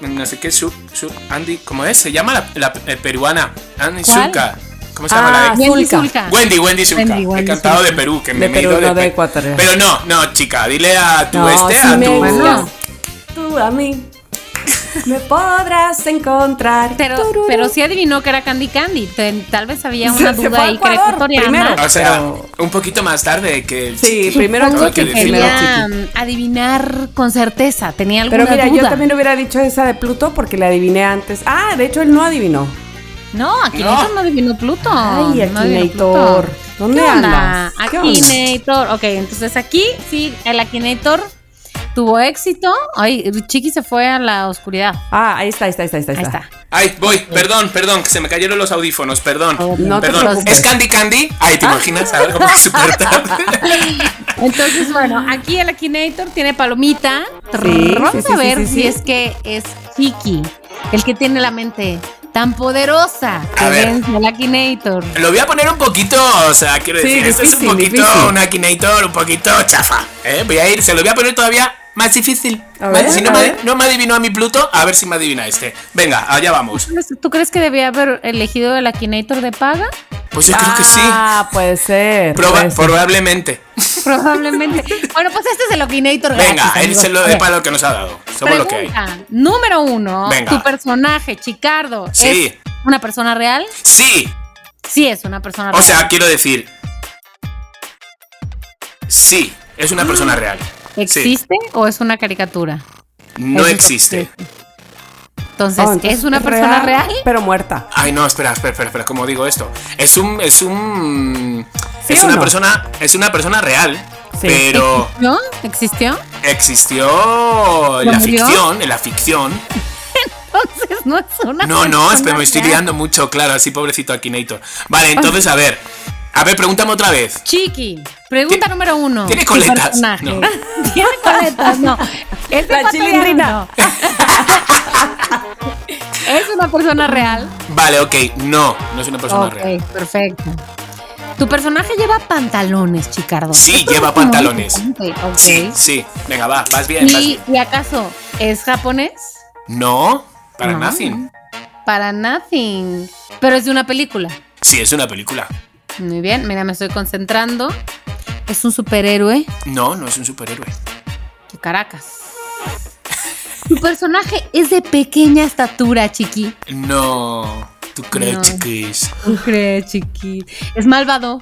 No sé qué, Su, Su- Andy, ¿cómo es? Se llama la, la, eh, peruana. Andy ¿Cuál? ¿Cómo se llama Ah, la de? Wendy Zulka. Zulka. Wendy, Wendy Zulka. Wendy, Wendy he cantado Zulka. de Perú, que De me, he Perú, ido no de Ecuador. Pero no, no, chica, dile a tu No, este, a tu. Bueno. Tú a mí me podrás encontrar. Pero, pero sí adivinó que era Candy Candy. Tal vez había una se duda ahí que era ecuatoriana. primero. O sea, Pero- un poquito más tarde que el Sí, chiqui. primero Hay que quería adivinar con certeza. Tenía alguna Pero mira, duda. yo también hubiera dicho esa de Pluto porque la adiviné antes. Ah, de hecho él no adivinó. No, Akinator No. no. adivinó Pluto. Ay, Akinator. ¿Dónde ¿Qué onda? andas? ¿Qué onda? Akinator. Ok, entonces aquí sí, el Akinator tuvo éxito. Ay, Chiqui se fue a la oscuridad. Ah, ahí está, ahí está, ahí está, ahí está. Ahí está. Ay, voy, perdón, perdón, que se me cayeron los audífonos, perdón. No te perdón. ¿Es Candy Candy? Ay, ¿te imaginas? A ver cómo es súper. Entonces, bueno, aquí el Akinator tiene palomita. Sí, Vamos sí, a ver sí, sí, si es que es Chiqui, el que tiene la mente tan poderosa que A al Akinator. Lo voy a poner un poquito, o sea, quiero Sí, decir, esto es un poquito difícil. un Akinator, un poquito chafa. ¿eh? Voy a ir, se lo voy a poner todavía más difícil. A ¿vale? ver, si no me, no me adivinó a mi Pluto, a ver si me adivina este. Venga, allá vamos. ¿Tú crees que debía haber elegido el Akinator de paga? Pues yo creo que sí. Ah, puede ser. Proba- puede ser. probablemente. Probablemente. bueno, pues este es el gratis, Venga, él se lo de palo que nos ha dado. Somos lo que hay. Número uno. Venga. ¿Tu personaje, Chicardo, Sí. es una persona real? Sí, Sí, es una persona o real. sea, quiero decir. Sí, es una persona real. Sí, ¿Existe o es una caricatura? no existe. Entonces, Oh, entonces ¿es una persona real? Pero muerta. Ay, no, espera, espera, espera, espera, ¿cómo digo esto? Es un. Es un. ¿Sí es una no? persona. Es una persona real. Sí. Pero ¿No? ¿Existió? existió en ¿Lo la murió? ficción, en la ficción. Entonces no es una No, no, espera, me estoy liando mucho, claro, así pobrecito Akinator. Vale, entonces, a ver. A ver, pregúntame otra vez. Chiqui, pregunta número uno. ¿tiene coletas? No. Tiene coletas, no. Es La chilindrina. Es una persona real. Vale, ok, no, no es una persona ok, real. perfecto. Tu personaje lleva pantalones, Chicardo. Sí, lleva pantalones. importante, Ok. Sí, sí, venga, va, vas bien, vas ¿Y, bien. y acaso es japonés? No, para No. nothing. Para nothing. Pero es de una película. Sí, es una película. Muy bien, mira, me estoy concentrando. Es un superhéroe. No, no es un superhéroe. de Caracas. Tu personaje es de pequeña estatura, chiqui. No, tú crees, No. chiquis. ¿Tú crees, chiqui? Es malvado.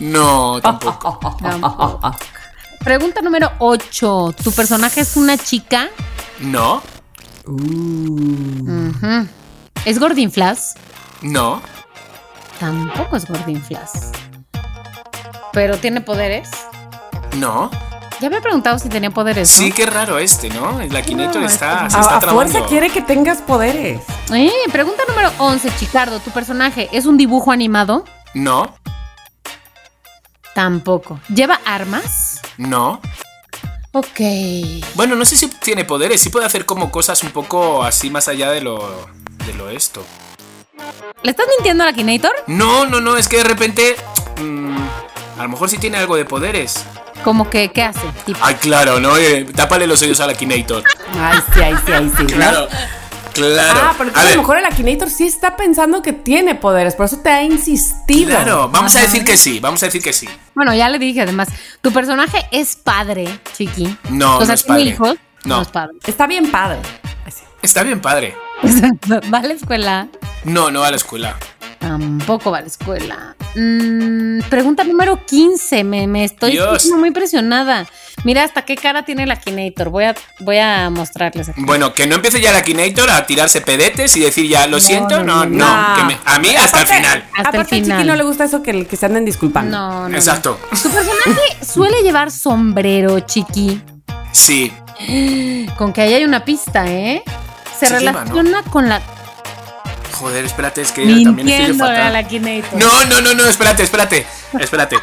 No, tampoco. Tampoco. Pregunta número 8. ¿Tu personaje es una chica? No, Ujú. ¿Es Gordinflas? no, Tampoco es Gordinflas. ¿Pero tiene poderes? no. Ya me he preguntado si tenía poderes, ¿no? Sí, qué raro este, ¿no? El Akinator No, está, este- se A, está a fuerza quiere que tengas poderes. Eh, pregunta número 11, Chicardo. ¿Tu personaje es un dibujo animado? No, Tampoco. ¿Lleva armas? no. Ok. Bueno, no sé si tiene poderes, sí puede hacer como cosas un poco así más allá de lo, de lo esto. ¿Le estás mintiendo al Akinator? No, no, no, es que de repente... mm, a lo mejor sí tiene algo de poderes. Como que, ¿qué hace? Tipo, Ay, claro, ¿no? Eh, tápale los oídos al Akinator. Ay, sí, ay, sí, ay, sí. Claro, claro. Ah, pero entonces a, lo mejor el Akinator sí está pensando que tiene poderes, por eso te ha insistido. Claro, vamos a decir que sí, vamos a decir que sí. Bueno, ya le dije además. Tu personaje es padre, chiqui. No, o sea, no es padre. hijos. No. No es padre. Está bien padre. Así. Está bien padre. Va a la escuela. No, no va a la escuela. Tampoco va a la escuela. Mm, pregunta número 15. Me, me estoy muy impresionada. Mira hasta qué cara tiene el Akinator. Voy a, voy a mostrarles aquí. Bueno, que no empiece ya el Akinator a tirarse pedetes y decir ya, lo siento, no, no, no. no. que me- a mí hasta el final. Hasta el Aparte, al final. chiqui no le gusta eso que, que se anden disculpando. No, no. no. Exacto. Tu personaje suele llevar sombrero, chiqui. Sí. Con que ahí hay una pista, ¿eh? Se lleva, relaciona con la. Joder, espérate, es que también estoy yo Mintiéndole a fatal. la. No, no, no, no, espérate, espérate. Espérate.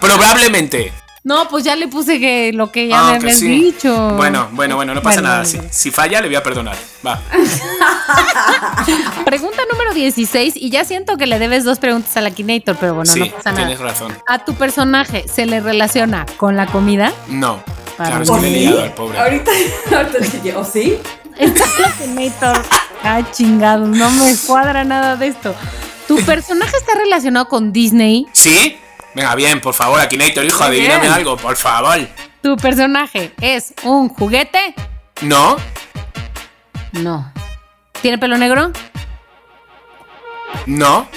Probablemente. No, pues ya le puse que lo que ya Ah, me que habías sí. dicho. Bueno, bueno, bueno, no pasa Bueno, nada. bueno, Si, si falla, le voy a perdonar. Va. Pregunta número 16. Y ya siento que le debes dos preguntas a la Akinator, pero bueno, sí, no pasa nada. tienes razón. ¿A tu personaje se le relaciona con la comida? No. Claro, es que le he liado al pobre. Ahorita, ahorita dije, ¿o sí? Akinator. Ah, chingados, no me cuadra nada de esto. ¿Tu personaje está relacionado con Disney? ¿Sí? Venga, bien, por favor, Akinator, hijo, Muy adivíname bien. algo, por favor. ¿Tu personaje es un juguete? ¿No? No. ¿Tiene pelo negro? ¿No?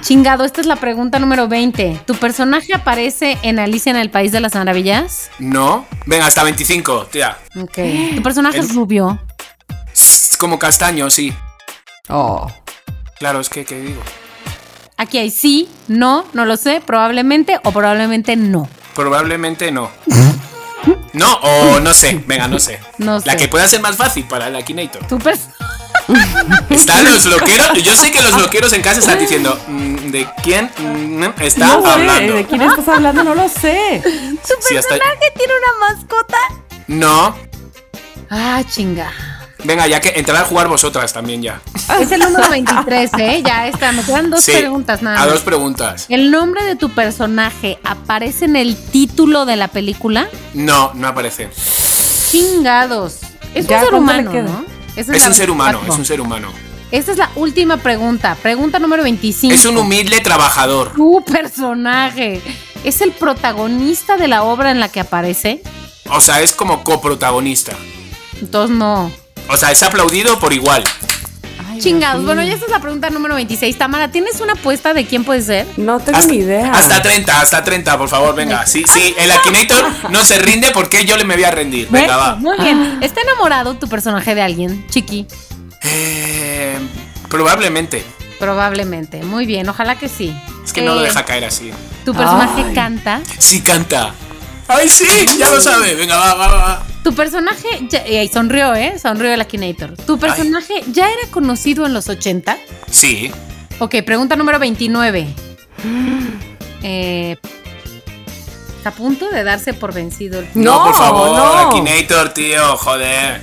Chingado, esta es la pregunta número 20. ¿Tu personaje aparece en Alicia en el País de las Maravillas? ¿No? Venga, hasta 25, tía. Ok. ¿Tu personaje es rubio? Es como castaño, sí. Oh. Claro, es que, ¿qué digo? Aquí hay sí, no, no lo sé, probablemente o probablemente no. Probablemente no. No, o no sé, venga, no sé. No La sé. que pueda ser más fácil para el Akinator. Tu pers- Están los loqueros. Yo sé que los loqueros en casa están diciendo, mm, ¿de quién mm, está No sé, hablando? ¿de quién estás hablando? No lo sé. ¿Tu Sí, hasta- personaje tiene una mascota? No. Ah, chinga. Venga, ya que entrar a jugar vosotras también ya. Es el número 23, ¿eh? Ya está, me quedan dos Sí, preguntas nada A dos preguntas. ¿El nombre de tu personaje aparece en el título de la película? No, no aparece. Chingados. Es Ya, un ser ¿cuánto le humano, queda? ¿no? Esa Es la un ser humano, 24. es un ser humano. Esta es la última pregunta. Pregunta número 25. Es un humilde trabajador. Tu personaje es el protagonista de la obra en la que aparece. O sea, es como coprotagonista. Entonces no. O sea, es aplaudido por igual. Ay, Chingados. Bueno, ya esta es la pregunta número 26. Tamara, ¿tienes una apuesta de quién puede ser? No tengo Hasta, ni idea. hasta 30, hasta 30, por favor, venga. Sí, sí, el Akinator no se rinde porque yo le me voy a rendir. Venga, va. Muy bien. ¿Está enamorado tu personaje de alguien, Chiqui? Eh, probablemente. Probablemente. Muy bien, ojalá que sí. Es que no lo Eh, deja caer así. ¿Tu personaje Ay. canta? Sí canta. ¡Ay, sí! Ya lo sabe. Venga, va, va, va. Tu personaje, ya, y ahí sonrió, ¿eh? Sonrió el Akinator. ¿Tu personaje ya era conocido en los 80? Sí. Ok, pregunta número 29. Eh, ¿Está a punto de darse por vencido el No, No, por favor, no. Akinator, tío, joder.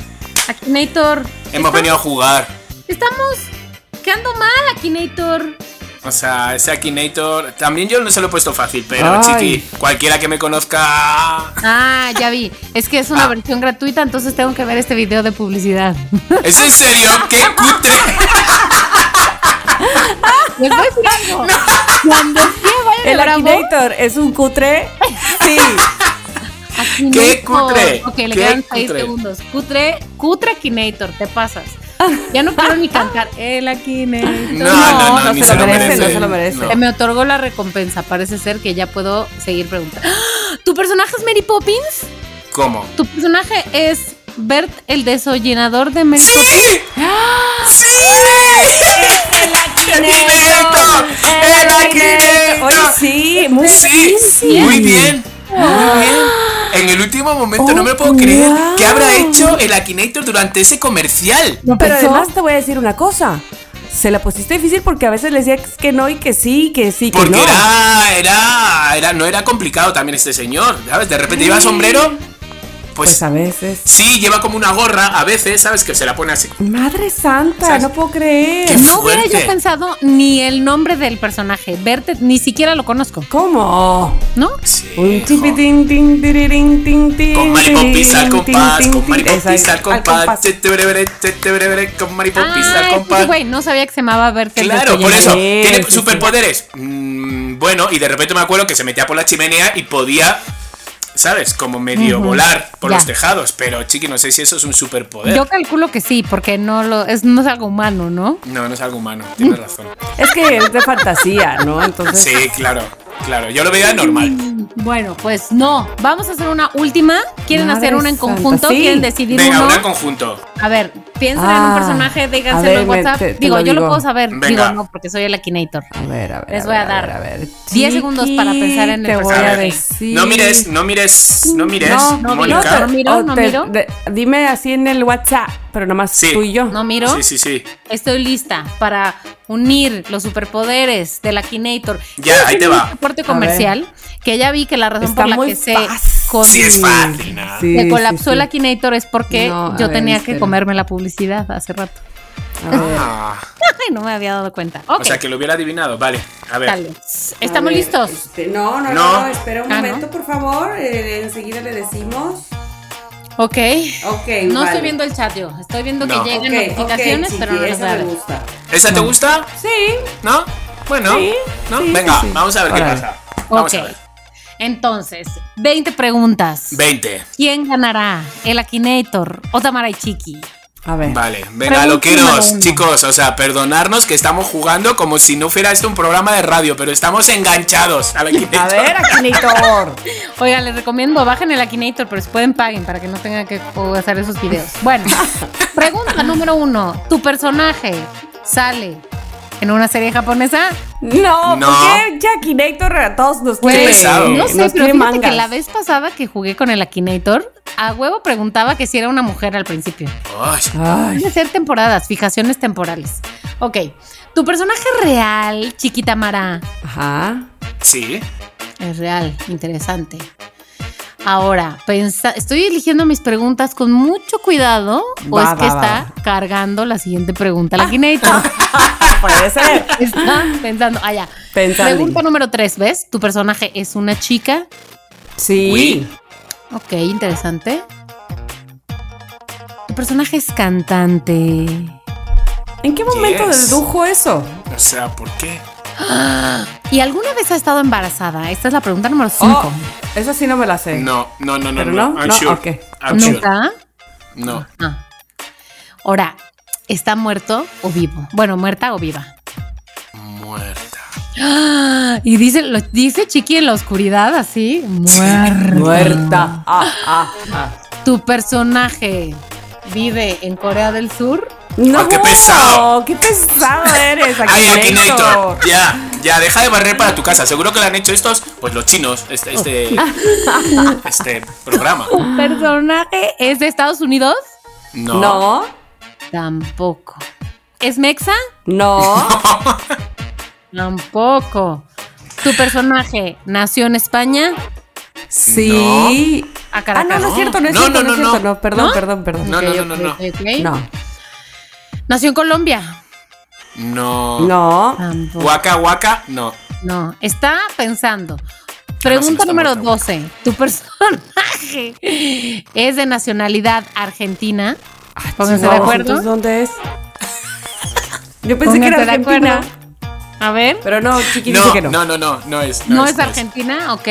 Akinator? Hemos ¿estamos- venido a jugar. Estamos quedando mal, Akinator. O sea, ese Akinator. También yo no se lo he puesto fácil, pero Ay. chiqui, cualquiera que me conozca. Ah, ya vi. Es que es una Ah. versión gratuita, entonces tengo que ver este video de publicidad. ¿Es en serio? ¡Qué cutre! Les voy algo. Cuando sí El Akinator es un cutre. Sí. Akinator. ¡Qué cutre! Ok, le ¡Qué quedan 6 cutre! segundos. Cutre, cutre Akinator, te pasas. Ya no quiero ni cantar. El Akinator. No, no, no, se lo merece, no se lo merece. Se me otorgó la recompensa. Parece ser que ya puedo seguir preguntando. ¡Ah! ¿Tu personaje es Mary Poppins? ¿Cómo? ¿Tu personaje es Bert el desollenador de Mary ¡Sí! ¡Sí! ¡El! ¡El! Oye, sí, muy Sí, bien. muy bien. Muy bien. En el último momento no me lo puedo Oh, creer. wow. ¿Qué habrá hecho el Akinator durante ese comercial? ¿No Pero pensó? además te voy a decir una cosa. Se la pusiste difícil porque a veces le decía que no y que sí, que sí, que Porque no. era, era, era, no era complicado también este señor, ¿sabes? De repente lleva sombrero, pues, Pues a veces. sí, lleva como una gorra a veces, ¿sabes? Que se la pone así. Madre santa, ¿Sabes? no puedo creer. Qué No hubiera yo pensado ni el nombre del personaje. Bert ni siquiera lo conozco, ¿Cómo? ¿no? Sí, Un jo. chipitín, tin, tirirín, tin, tin, Con maripopis al compás, con maripopis al compás, bre, bre, con maripopis al compás. güey, no sabía que se llamaba Bert el Claro, por eso. ¿Tiene superpoderes? Mm, bueno, y de repente me acuerdo que se metía por la chimenea y podía, ¿sabes? Como medio volar por Ya. los tejados. Pero, chiqui, no sé si eso es un superpoder. Yo calculo que sí, porque no lo es, no es algo humano, ¿no? No, no es algo humano, tienes razón. Es que es de fantasía, ¿no? Entonces. Sí, claro, claro. Yo lo veía normal. Bueno, pues no. Vamos a hacer una última. ¿Quieren Madre hacer una en santa, conjunto? sí. ¿Quieren decidir Venga, uno? una en conjunto. A ver, piensen en Ah, un personaje, a díganselo en WhatsApp. te- te digo, lo yo lo puedo saber. Venga. Digo, no, porque soy el Akinator. A ver, a ver. Les voy a ver, dar ver, a ver. 10 segundos para pensar en el Te voy personaje. a A ver, decir. No mires, no mires, no mires, No, no Mónica. miro, no miro, no te- miro. de- dime así en el WhatsApp, pero nomás Sí. tú y yo. No miro. Sí, sí, sí. Estoy lista para unir los superpoderes del Akinator. Ya, ahí te va. Un reporte A comercial que ya vi que la razón Está por la que se, fácil. con- Sí, es fácil, ¿no? Sí, se colapsó sí. el Akinator es porque No, a yo ver, tenía que espera. comerme la publicidad hace rato. A. Ah, Ay, no me había dado cuenta. Ok, O sea, que lo hubiera adivinado. Vale, a ver. dale. A ¿Estamos ver, listos? este, no, no, No. no, espera un Ah, momento, ¿no? por favor. eh, enseguida le decimos. Ok. Ok, No vale. estoy viendo el chat yo. Estoy viendo No. que llegan Ok, notificaciones, pero no las esa me gusta. ¿Esa te gusta? Sí. ¿No? Bueno, Sí, ¿no? sí, Venga, sí, vamos a ver qué pasa. Vamos Ok. a ver. Entonces, 20 preguntas. 20. ¿Quién ganará? ¿El Akinator o Tamara y Chiqui? A ver. Vale, venga, loqueros, chicos, o sea, perdonarnos que estamos jugando como si no fuera esto un programa de radio, pero estamos enganchados a la A ver, Akinator. Oiga, les recomiendo, bajen el Akinator, pero si pueden paguen para que no tengan que hacer esos videos. Bueno, pregunta número uno. ¿Tu personaje sale en una serie japonesa? No, No. ¿por qué ya Akinator a todos nos quiere? pesado. no sé, nos pero fíjate que la vez pasada que jugué con el Akinator, a huevo preguntaba que si era una mujer al principio. Ay, Ay, Puede ser temporadas, fijaciones temporales. Ok, tu personaje real, Chiquita Mara, ajá. sí. es real, interesante. Ahora, pensa- estoy eligiendo mis preguntas con mucho cuidado o Va, es que va, va, está cargando la siguiente pregunta, la Akinator. Puede ser. está pensando, ah, ya. Pensando. Pregunta número tres, ¿ves? Tu personaje es una chica. Sí. Uy. Ok, interesante. Tu personaje es cantante. ¿En qué momento Yes. dedujo eso? O sea, ¿por qué? ¿Y alguna vez ha estado embarazada? Esta es la pregunta número 5. Oh, esa sí no me la sé. No, no, no, no, ¿Pero no. no? I'm No, sure. ok. I'm sure. ¿Nunca? No. Ah. Ahora, ¿está muerto o vivo? Bueno, muerta o viva. Muerta. ¡Ah! Y dice, lo dice Chiqui en la oscuridad, así. Muerta. Muerta. Ah, ah, ah. ¿Tu personaje vive en Corea del Sur? No, Ah, qué pesado. qué pesado eres, Ay, Akinator. Akinator. Ya, ya, deja de barrer para tu casa. Seguro que lo han hecho estos, pues los chinos, este, este, este programa. ¿Tu personaje es de Estados Unidos? No. No, Tampoco. ¿Es Mexa? no, Tampoco. ¿Tu personaje nació en España? sí. A Ah, Caracas. no, no es cierto, no es No, cierto, no, no, es no, cierto, no. no, perdón, ¿No? perdón, perdón. No, Ok, no, no, no. No, ¿Nació en Colombia? No. no, Tampoco. Waka Waka, no. No, está pensando. Ah, no, Pregunta número muerto. 12. ¿Tu personaje es de nacionalidad argentina? Pónganse de No, acuerdo. entonces, ¿dónde es? Yo pensé que era Pónganse de Argentina. acuerdo. A ver. Pero no, Chiqui dice No, que no. no, no, no, no es. No, es Argentina, ok.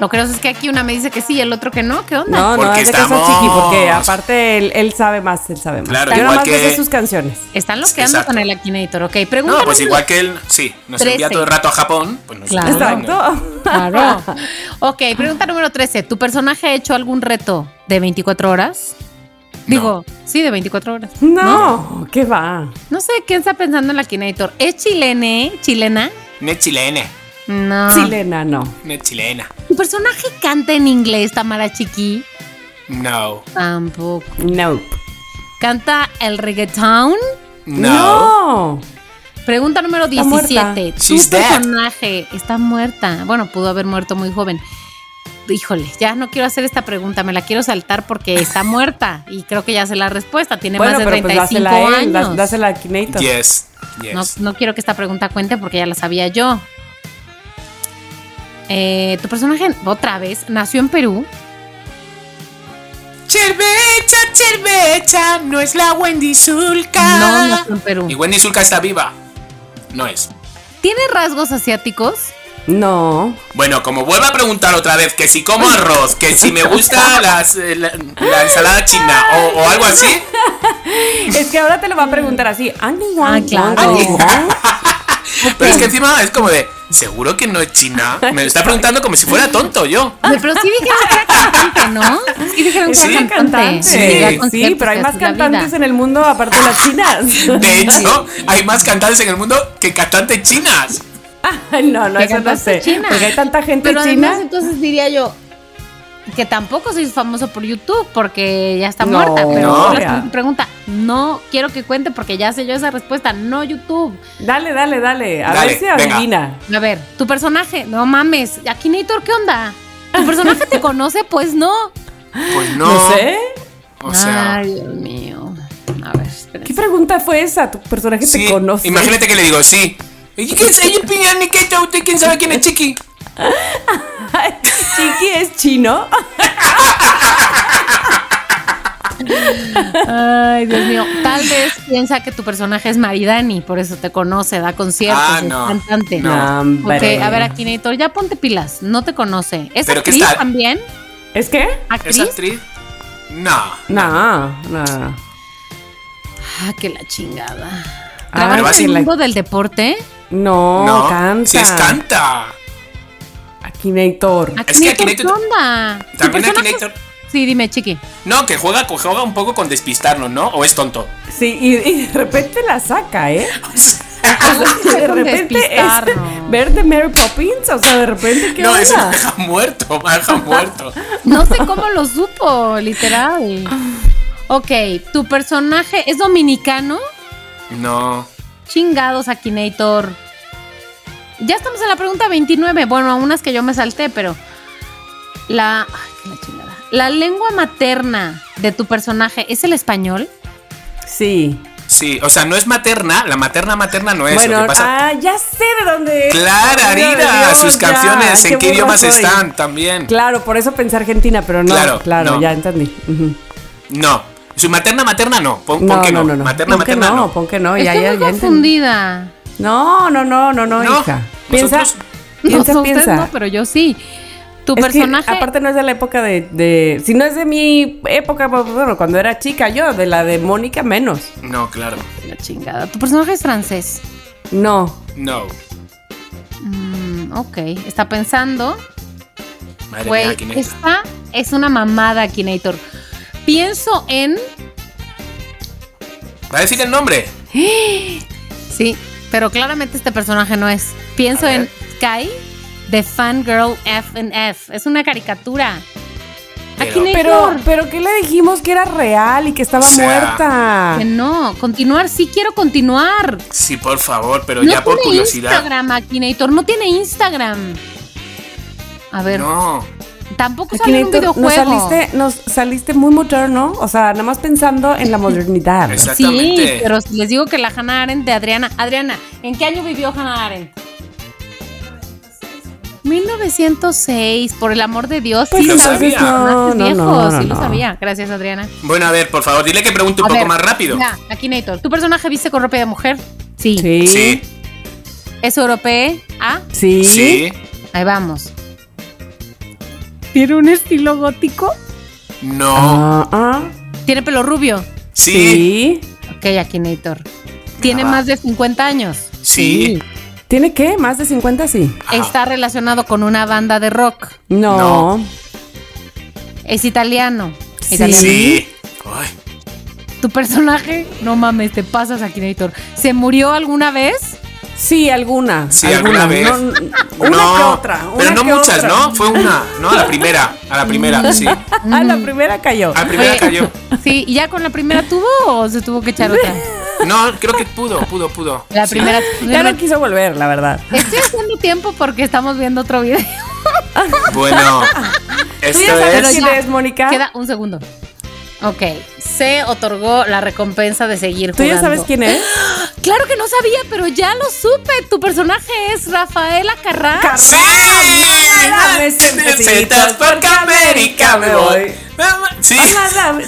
Lo que es que aquí una me dice que sí y el otro que no. ¿Qué onda? No, no, Porque es de estamos- Chiqui, porque aparte él, él sabe más, él sabe más. Claro, Yo me que- sé sus canciones. Están loqueando Exacto. con el Akinator, ok. Pregunta No, pues igual que él, sí, nos envía 13. todo el rato a Japón. Pues nos Claro. Exacto. Claro. Ok, pregunta número 13. ¿Tu personaje ha hecho algún reto de 24 horas? Digo, sí, de 24 horas. No, ¿qué va? No sé quién está pensando en la Akinator. ¿Es chilene? ¿Chilena? Ne chilena, No. Chilena, no. ne chilena. ¿Tu personaje canta en inglés, Tamara Chiqui? No, Tampoco. No. ¿Canta el reggaeton? no. No. Pregunta número Está muerta. 17. ¿Tu She's dead. personaje está muerta? Bueno, pudo haber muerto muy joven. Híjole, ya no quiero hacer esta pregunta, me la quiero saltar porque está muerta y creo que ya sé la respuesta, tiene Bueno, más de pero pues 35 dásela a él, años. dás- dásela a No, yes. no quiero que esta pregunta cuente porque ya la sabía yo. Eh, tu personaje, otra vez, nació en Perú. Cervecha, cervecha, no es la Wendy Zulka. No nació en Perú. Y Wendy Zulka está viva. No es. ¿Tiene rasgos asiáticos? No. Bueno, como vuelvo a preguntar otra vez que si como arroz, que si me gusta las, eh, la, la ensalada china o, o algo así, Es que ahora te lo va a preguntar así. Ah, claro. pero es que encima es como de, ¿Seguro que no es china? Me lo está preguntando como si fuera tonto yo. Pero sí dijeron que era cantante, ¿no? Sí dijeron que era una cantante. Sí. Sí, pero hay más cantantes en el mundo aparte de las chinas. De hecho, hay más cantantes en el mundo que cantantes chinas. Ay, no, no, eso no sé. china. Porque hay tanta gente Pero china. además, entonces diría yo que tampoco soy famoso por YouTube porque ya está No, muerta. Pero no. pregunta, no quiero que cuente porque ya sé yo esa respuesta. No YouTube. Dale, dale, dale. A Dale, ver si adivina. A ver, tu personaje, no mames. Akinator, ¿qué onda? ¿Tu personaje te conoce? Pues no. Pues no. No sé. O sea. Ay, Dios mío. A ver, espérense. ¿Qué pregunta fue esa? ¿Tu personaje sí, te conoce? Imagínate que le digo, sí. ¿Quién sabe quién es Chiqui? Chiqui es chino. Ay, Dios mío. Tal vez piensa que tu personaje es Maridani, por eso te conoce, da conciertos, Ah, es no. cantante. No. Hombre. Ok, a ver, Akinator, ya ponte pilas, no te conoce. ¿Es ¿Pero qué actriz está? también? ¿Es qué? ¿Actriz? ¿Es actriz? No. No, no. Ah, que la chingada. Ah, ¿Trabaja en el la- mundo del deporte? No, no. canta. Sí, es canta. Akinator. Es que Akinator, ¿qué Akinator- onda? ¿Tu También Akinator. es- Sí, dime, chiqui. No, que juega, juega un poco con despistarnos, ¿no? ¿O es tonto? Sí, y, y de repente la saca, ¿eh? de con repente es despistarnos? ver de Mary Poppins, o sea, de repente, ¿qué no, es onda? deja muerto, deja muerto. No sé cómo lo supo, literal. Ok, ¿tu personaje es dominicano? No. Chingados, Akinator. Ya estamos en la pregunta 29. Bueno, unas que yo me salté, pero. La. Ay, qué la chingada. La lengua materna de tu personaje es el español. Sí. Sí, o sea, no es materna, la materna materna no es. lo bueno, que pasa. ah, ya sé de dónde es. Arira, idiomas, sus canciones, ¿en qué idiomas soy. están también? Claro, por eso pensé Argentina, pero no. Claro, Claro, no. ya entendí. Ujú. No. Su materna materna no. Pon, pon No, que no, no. no, no. Materna Pon que materna no, no. pon que no, ya, Estoy ya, muy ya entendí. No, no, no, no, no, No, hija. Piensa, nosotros- No, piensa, piensa. no, pero yo sí. Tu Es que, personaje. aparte no es de la época de, de- Si no es de mi época, pues, bueno, cuando era chica yo, de la de Mónica menos. No, claro. La chingada. Tu personaje es francés. No. No. Mm, ok. Está pensando. Madre Güey, mía, esta es una mamada, Akinator. Pienso en. ¿Va a decir el nombre? Sí, pero claramente este personaje no es. Pienso en Sky de Fangirl F&F. Es una caricatura. Pero-. Pero, pero ¿qué le dijimos que era real y que estaba O sea, muerta? Que no, continuar, sí quiero continuar. Sí, por favor, pero no ya por tiene curiosidad. Instagram, Akinator, no tiene Instagram. A ver, No. Tampoco sale en un nos videojuego. saliste, nos saliste muy moderno, o sea, nada más pensando en la modernidad. Exactamente. Sí, pero si les digo que la Hannah Arendt de Adriana. Adriana, ¿en qué año vivió Hannah Arendt? 1906, por el amor de Dios. Pues sí, lo sabía. no, no, no, no, sí lo sabía. Gracias, Adriana. Bueno, a ver, por favor, dile que pregunte un A poco ver, más rápido. Ya, Akinator. ¿Tu personaje viste con ropa de mujer? Sí. Sí. Sí, ¿Es europeo? Ah, Sí. sí. ahí vamos. ¿Tiene un estilo gótico? No. Ah, ah. ¿Tiene pelo rubio? Sí. Sí. Ok, Akinator. ¿Tiene Ah. más de 50 años? Sí. ¿Tiene qué? ¿Más de 50? Sí. ¿Está relacionado con una banda de rock? No. No. ¿Es italiano? Sí. Italiano. Sí. Ay, ¿Tu personaje? No mames, te pasas, Akinator. ¿Se murió alguna vez? Sí, alguna. Sí, alguna vez. No, una no, que otra. Pero no que muchas, otra. ¿no? Fue una, ¿no? A la primera. A la primera, sí. A la primera cayó. la primera Oye. cayó. Sí, ¿y ya con la primera tuvo o se tuvo que echar otra? No, creo que pudo, pudo, pudo. La Sí. primera. Ya no quiso volver, la verdad. Estoy haciendo tiempo porque estamos viendo otro video. Bueno, ¿Tú esto ya sabes es. quién ya. es, Mónica? Queda un segundo. Ok, se otorgó la recompensa de seguir ¿Tú jugando. ya sabes quién es? Claro que no sabía, pero ya lo supe. Tu personaje es Rafaela Carrá. Necesitas porque América me voy. Sí.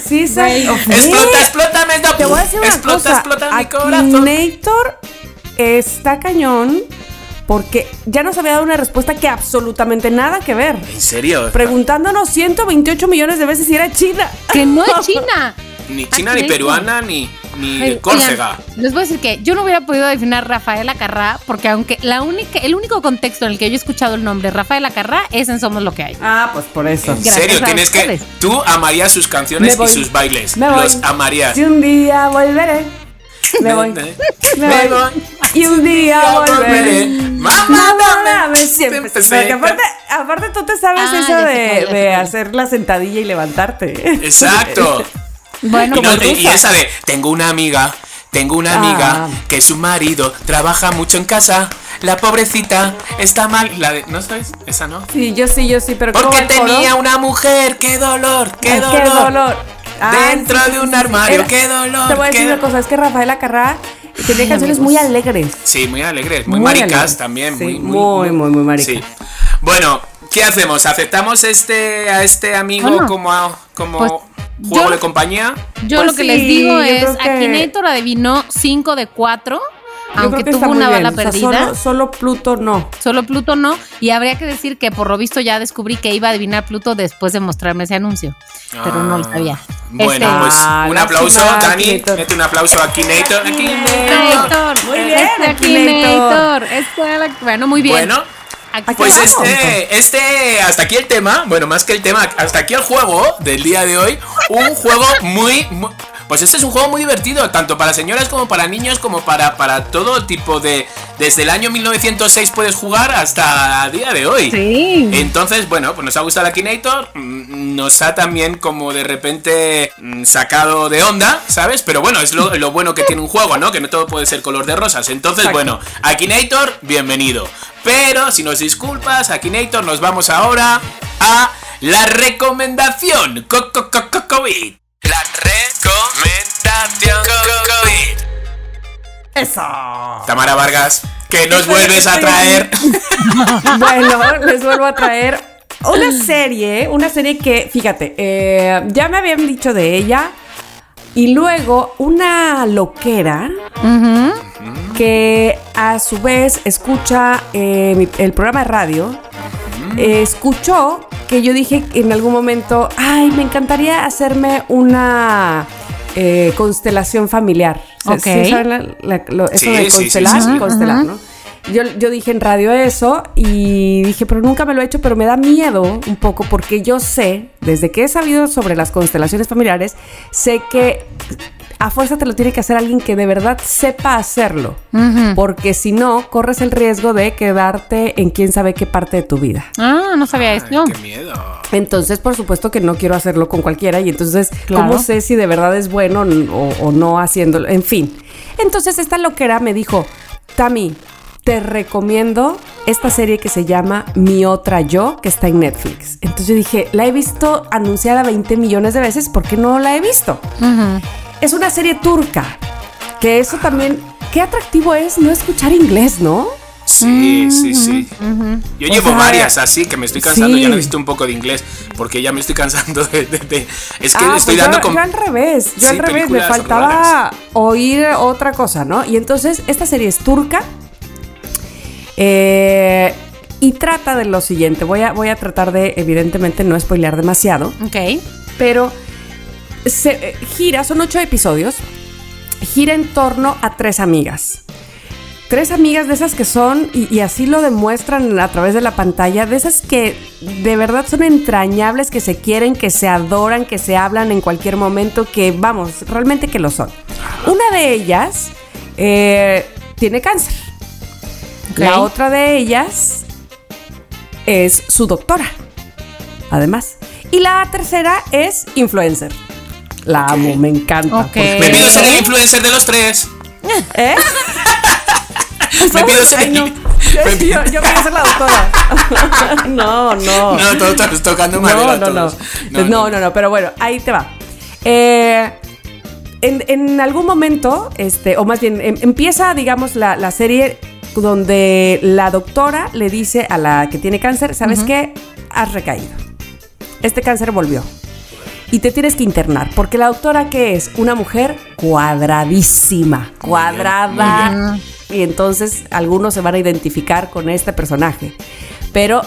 Sí. Explota, explótame, no. Te voy a decir una explota, cosa. explota mi corazón. Akinator está cañón porque ya nos había dado una respuesta que absolutamente nada que ver. ¿En serio? Preguntándonos 128 millones de veces si era China. Que no es China. Ni china, ni peruana, ni. ni Ay, Córcega. oigan, les voy a decir que yo no hubiera podido definir Rafaela Carrá porque aunque la única, el único contexto en el que yo he escuchado el nombre Rafaela Carrá es en Somos lo que hay. Ah, pues por eso. En Gracias serio, tienes que. Tú amarías sus canciones Me voy. y sus bailes. Me voy. Los amarías. Si un día volveré, me voy. Me Me voy. voy. Y un día volveré. Mamá, Mamá, dame siempre. Porque aparte, aparte tú te sabes Ah, eso de, de hacer la sentadilla y levantarte. Exacto. Bueno, Y, no- y- esa de, tengo una amiga, tengo una amiga Ah. que su marido trabaja mucho en casa. La pobrecita está mal. La de, ¿no sabes? Esa no. Sí, yo sí, yo sí, pero ¿cómo Porque tenía una mujer. ¡Qué dolor! ¡Qué Ay, dolor! ¡Qué dolor! Ay, Dentro sí, de un sí, armario. Era- ¡Qué dolor! Te voy a decir una cosa, es que Rafaela Carrá tenía canciones muy alegres. Sí, muy alegres, muy, Muy maricas alegres. también. Sí, muy, muy, muy, muy maricas. Sí. Bueno, ¿qué hacemos? ¿Aceptamos este a este amigo Bueno, como, a- como pues, juego yo- de compañía? Yo Pues lo que sí, les digo es, que- Akinator adivinó 5 de 4, Yo aunque tuvo muy una bien. bala O sea, perdida. solo, solo Pluto no. Solo Pluto no. Y habría que decir que por lo visto ya descubrí que iba a adivinar Pluto después de mostrarme ese anuncio. Pero no lo sabía. Bueno, Este- pues Ah, un la aplauso, Dani. Akinator. Mete un aplauso a Akinator. Akinator. Muy bien, Este Akinator. Akinator. Este bueno, muy bien. Bueno, Aquí Pues este, este, hasta aquí el tema, bueno, más que el tema, hasta aquí el juego del día de hoy. Un juego muy, muy- pues este es un juego muy divertido, tanto para señoras como para niños, como para, para todo tipo de... Desde el año 1906 puedes jugar hasta el día de hoy. Sí. Entonces, bueno, pues nos ha gustado Akinator, mm, nos ha también como de repente mm, sacado de onda, ¿sabes? Pero bueno, es lo, lo bueno que tiene un juego, ¿no? Que no todo puede ser color de rosas. Entonces, Exacto. bueno, Akinator, bienvenido. Pero, si nos disculpas, Akinator, nos vamos ahora a la recomendación co- co- co- co- COVID. La recomendación co- COVID. Eso. Tamara Vargas, que nos vuelves a traer. Bueno, les vuelvo a traer una serie, una serie que, fíjate, eh, ya me habían dicho de ella. Y luego una loquera que a su vez escucha eh, mi- el programa de radio. Eh, escuchó que yo dije en algún momento, ay, me encantaría hacerme una eh, constelación familiar. ¿Sí- Ok. sí saben la- la- lo- eso Sí, de sí, sí, constelar? sí, sí. Constelar, ¿no? Yo, yo dije en radio eso y dije, pero nunca me lo he hecho, pero me da miedo un poco porque yo sé, desde que he sabido sobre las constelaciones familiares, sé que a fuerza te lo tiene que hacer alguien que de verdad sepa hacerlo. Porque si no, corres el riesgo de quedarte en quién sabe qué parte de tu vida. Ah, no sabía Ay, esto. qué miedo. Entonces, por supuesto que no quiero hacerlo con cualquiera y entonces, Claro. ¿cómo sé si de verdad es bueno o, o no haciéndolo? En fin. Entonces, esta loquera me dijo, Tami, te recomiendo esta serie que se llama Mi Otra Yo, que está en Netflix. Entonces yo dije, la he visto anunciada 20 millones de veces, ¿por qué no la he visto? Es una serie turca, que eso también, qué atractivo es no escuchar inglés, ¿no? Sí, sí, sí. Yo O llevo sea, varias así que me estoy cansando. sí. Ya necesito un poco de inglés porque ya me estoy cansando de. de- de- Es que Ah, estoy pues dando yo, con. yo al revés, yo Sí, al revés, me faltaba raras. oír otra cosa, ¿no? Y entonces esta serie es turca eh, y trata de lo siguiente. Voy a, voy a tratar de, evidentemente, no spoilear demasiado, Ok. pero se, eh, gira, son ocho episodios, gira en torno a tres amigas. Tres amigas de esas que son, y, y así lo demuestran a través de la pantalla, de esas que de verdad son entrañables, que se quieren, que se adoran, que se hablan en cualquier momento, que vamos, realmente que lo son. Una de ellas eh, tiene cáncer. La otra de ellas es su doctora, además. Y la tercera es influencer. La amo, me encanta. Me pido ser el influencer de los tres. ¿Eh? Me pido ser. Ay, no. Yo, yo, quería ser la doctora. no, no. No, todos estamos tocando madera. No, no, no. todos. No, no, no, pero bueno, ahí te va. Eh, en, en algún momento, este, o más bien, em- empieza, digamos, la, la serie donde la doctora le dice a la que tiene cáncer, ¿sabes qué? Has recaído. Este cáncer volvió. Y te tienes que internar, porque la doctora que es una mujer cuadradísima, cuadrada. Y entonces algunos se van a identificar con este personaje. Pero,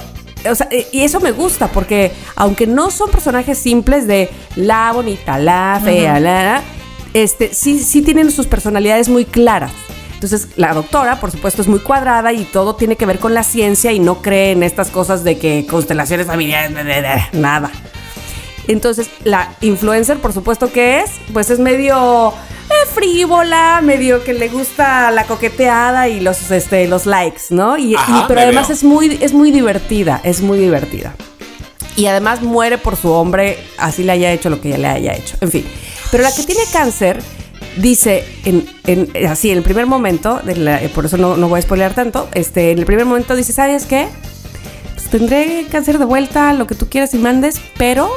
o sea, eh, y eso me gusta, porque aunque no son personajes simples de la bonita, la fea, la, este, sí, sí tienen sus personalidades muy claras. Entonces, la doctora, por supuesto, es muy cuadrada y todo tiene que ver con la ciencia y no cree en estas cosas de que constelaciones familiares, nada. Entonces, la influencer, por supuesto que es, pues es medio eh, frívola, medio que le gusta la coqueteada y los, este, los likes, ¿no? Y, pero además es muy, es muy divertida, es muy divertida. Y además muere por su hombre, así le haya hecho lo que ella le haya hecho. En fin. Pero la que tiene cáncer dice, en, así, en el primer momento, eh, por eso no, voy a spoilear tanto, este, en el primer momento dice, ¿sabes qué? Pues tendré cáncer de vuelta, lo que tú quieras y mandes, pero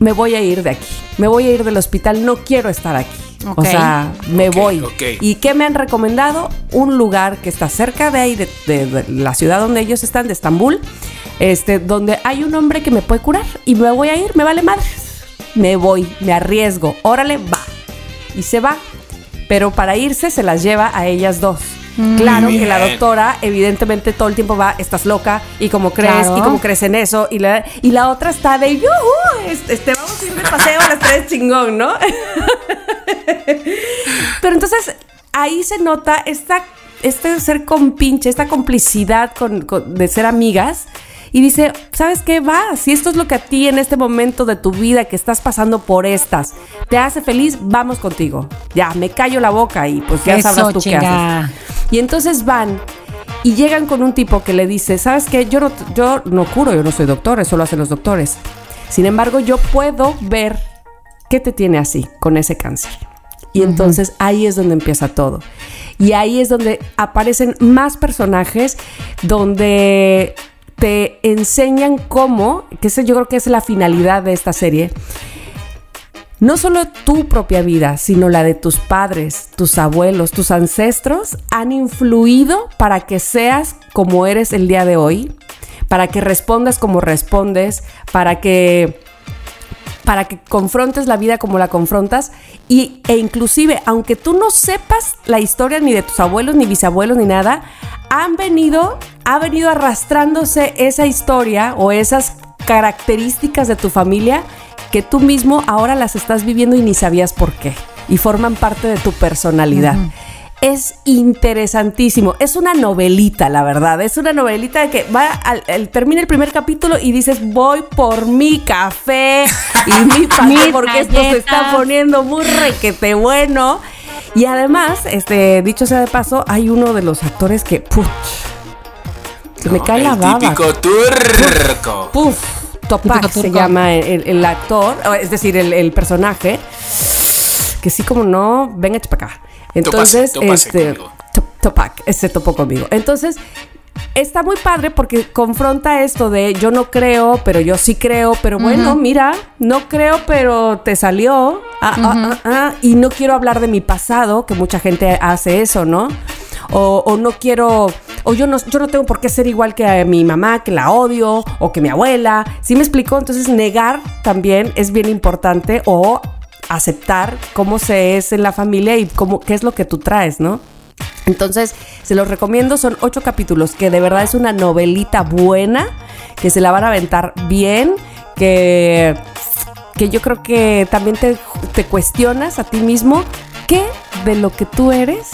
me voy a ir de aquí. Me voy a ir del hospital, no quiero estar aquí. O sea, me voy. ¿Y qué me han recomendado? Un lugar que está cerca de ahí, de, la ciudad donde ellos están, de Estambul, este, donde hay un hombre que me puede curar y me voy a ir, me vale madre. Me voy, me arriesgo, órale, va. Y se va. Pero para irse se las lleva a ellas dos. Mm. Claro que la doctora, evidentemente, todo el tiempo va, estás loca, y como crees, y como crees en eso, y la, y la otra está de, yuhu, este, vamos a ir de paseo a las tres chingón, ¿no? Pero entonces ahí se nota esta, este ser compinche, esta complicidad con, de ser amigas. Y dice, ¿sabes qué? Va, si esto es lo que a ti en este momento de tu vida que estás pasando por estas te hace feliz, vamos contigo. Ya, me callo la boca y pues ya sabrás tú qué haces. Y entonces van y llegan con un tipo que le dice, ¿sabes qué? Yo no, yo no curo, yo no soy doctor, eso lo hacen los doctores. Sin embargo, yo puedo ver qué te tiene así, con ese cáncer. Y entonces ahí es donde empieza todo. Y ahí es donde aparecen más personajes, donde te enseñan cómo, que ese yo creo que es la finalidad de esta serie, no solo tu propia vida, sino la de tus padres, tus abuelos, tus ancestros han influido para que seas como eres el día de hoy, para que respondas como respondes, para que para que confrontes la vida como la confrontas y, e inclusive, aunque tú no sepas la historia ni de tus abuelos, ni bisabuelos, ni nada, han venido, ha venido arrastrándose esa historia o esas características de tu familia que tú mismo ahora las estás viviendo y ni sabías por qué y forman parte de tu personalidad es interesantísimo. Es una novelita, la verdad. Es una novelita que va al, termina el primer capítulo y dices, voy por mi café y mi pan porque esto se está poniendo muy requete bueno. Y además, este, dicho sea de paso, hay uno de los actores que, puf, se me cae la baba. Típico turco. Puf, Topak se llama el, actor, es decir, el, personaje. Que sí, como no, venga para acá. Entonces, este, Topac, se topó conmigo. Entonces, está muy padre porque confronta esto de yo no creo, pero yo sí creo, pero bueno, mira, no creo, pero te salió. Ah, ah, ah, y no quiero hablar de mi pasado, que mucha gente hace eso, ¿no? O, no quiero, o yo no, yo no tengo por qué ser igual que a mi mamá, que la odio, o que mi abuela. ¿Sí me explicó? Entonces, negar también es bien importante o aceptar cómo se es en la familia y cómo, qué es lo que tú traes, ¿no? Entonces, se los recomiendo, son ocho capítulos, que de verdad es una novelita buena, que se la van a aventar bien, que, que yo creo que también te, te cuestionas a ti mismo qué de lo que tú eres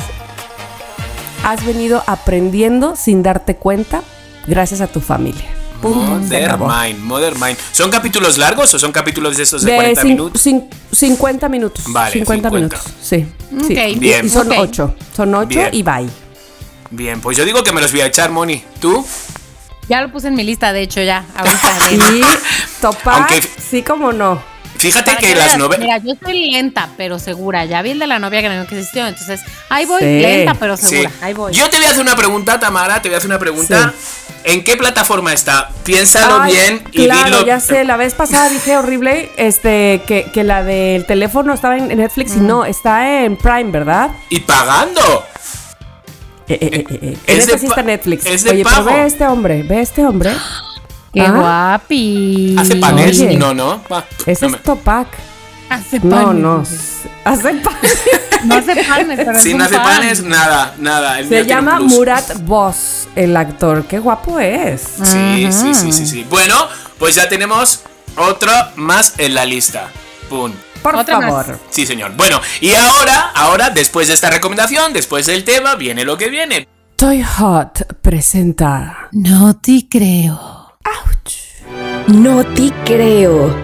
has venido aprendiendo sin darte cuenta gracias a tu familia. Mother Mind, Mother Mind. ¿Son capítulos largos o son capítulos de esos de, 40 minutos? 50 minutos. Vale, 50, minutos. Sí. Bien. Y son 8. Son 8 y bye. Bien, pues yo digo que me los voy a echar, Moni. ¿Tú? Ya lo puse en mi lista, de hecho, ya. Ahorita. y topar, sí como no. Fíjate que, las novelas. Mira, yo soy lenta, pero segura. Ya vi el de la novia que no existió. Entonces, ahí voy, lenta, pero segura. Ahí voy. Yo te voy a hacer una pregunta, Tamara. Te voy a hacer una pregunta. ¿En qué plataforma está? Piénsalo bien y claro, ya sé. La vez pasada dije horrible este, que, que la del teléfono estaba en Netflix y no, está en Prime, ¿verdad? ¿Y pagando? Eh, eh, eh, eh. En esta sí está Netflix. Oye, pero ve a este hombre, ve a este hombre. ¡Qué guapi! ¿Hace panes? no, no. Ese es Topac. Hace panes. No, no. Hace panes. no hace panes, pero Si no hace panes, nada, nada. Se llama Murat Boss, el actor. Qué guapo es. Sí, sí, sí, sí, sí. Bueno, pues ya tenemos otro más en la lista. Pum. Por Otra más. favor. Sí, señor. Bueno, y ahora, ahora, después de esta recomendación, después del tema, viene lo que viene. Toy Hot presenta. No te creo. No te creo.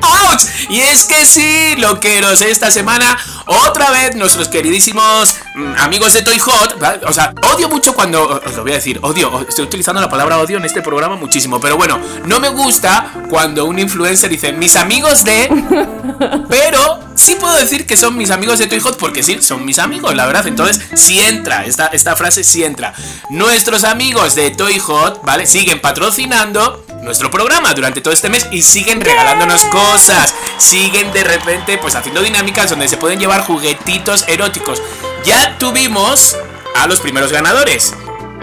¡Ouch! Y es que sí, loqueros, esta semana otra vez nuestros queridísimos mm, amigos de Toy Hot, ¿vale? o sea, odio mucho cuando, os lo voy a decir, odio, estoy utilizando la palabra odio en este programa muchísimo, pero bueno, no me gusta cuando un influencer dice mis amigos de, pero sí puedo decir que son mis amigos de Toy Hot porque sí, son mis amigos, la verdad, entonces sí entra, esta, esta frase sí entra. Nuestros amigos de Toy Hot, ¿vale? Siguen patrocinando nuestro programa durante todo este mes y siguen regalándonos cosas. Siguen de repente pues haciendo dinámicas donde se pueden llevar juguetitos eróticos. Ya tuvimos a los primeros ganadores.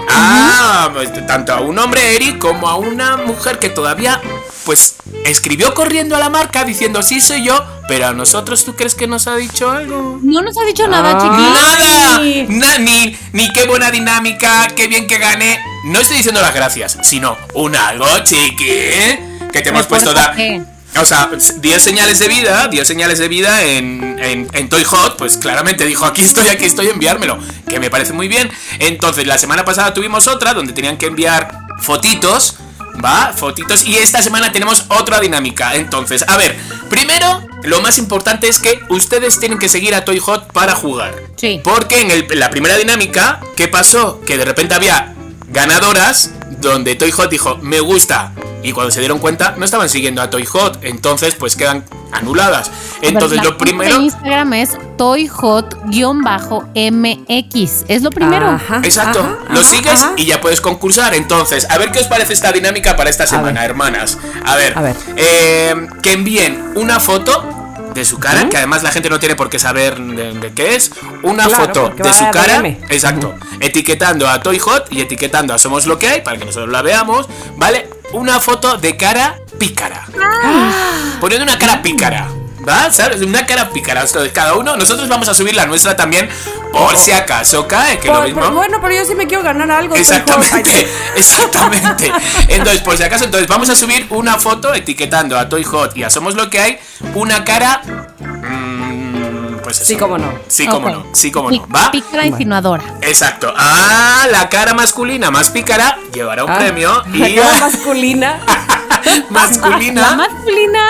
Ah, pues, tanto a un hombre Eric como a una mujer que todavía pues escribió corriendo a la marca diciendo sí soy yo, pero a nosotros tú crees que nos ha dicho algo? No nos ha dicho nada, Ah. chiquillos. Nada, Na- ni, ni qué buena dinámica, qué bien que gané. No estoy diciendo las gracias, sino un algo, chiqui, que te hemos ¿Por puesto da. qué? O sea, dio señales de vida, dio señales de vida en, en, en Toy Hot, pues claramente dijo, aquí estoy, aquí estoy, enviármelo, que me parece muy bien. Entonces, la semana pasada tuvimos otra donde tenían que enviar fotitos, ¿va? Fotitos, y esta semana tenemos otra dinámica. Entonces, a ver, primero, lo más importante es que ustedes tienen que seguir a Toy Hot para jugar. Sí. Porque en, el- en la primera dinámica, ¿qué pasó? Que de repente había ganadoras donde Toy Hot dijo, me gusta. Y cuando se dieron cuenta, no estaban siguiendo a Toy Hot. Entonces, pues quedan anuladas. Entonces, lo primero... de Instagram es toyhot-mx. Es lo primero. Ajá, Exacto, ajá, lo ajá, sigues ajá. y ya puedes concursar. Entonces, a ver qué os parece esta dinámica para esta semana, ver. hermanas. A ver, A ver. eh, que envíen una foto de su cara, que además la gente no tiene por qué saber de, de qué es. Una Claro, foto de su cara, exacto, etiquetando a Toy Hot y etiquetando a Somos Lo que hay para que nosotros la veamos, ¿vale? Una foto de cara pícara. Poniendo una cara pícara. ¿Va? ¿Sabes? Una cara pícara. O sea, de cada uno. Nosotros vamos a subir la nuestra también. Por si acaso cae. Que lo mismo. por- bueno, pero yo sí me quiero ganar algo. Exactamente, exactamente. Entonces, por si acaso, entonces vamos a subir una foto etiquetando a Toy Hot y a Somos Lo que hay, una cara. mm, pues eso. Sí, cómo no. Sí, cómo no. Sí, cómo no. ¿Va? Pícara insinuadora. Exacto. Ah, la cara masculina más pícara llevará un Ah, premio La y cara masculina. masculina La masculina.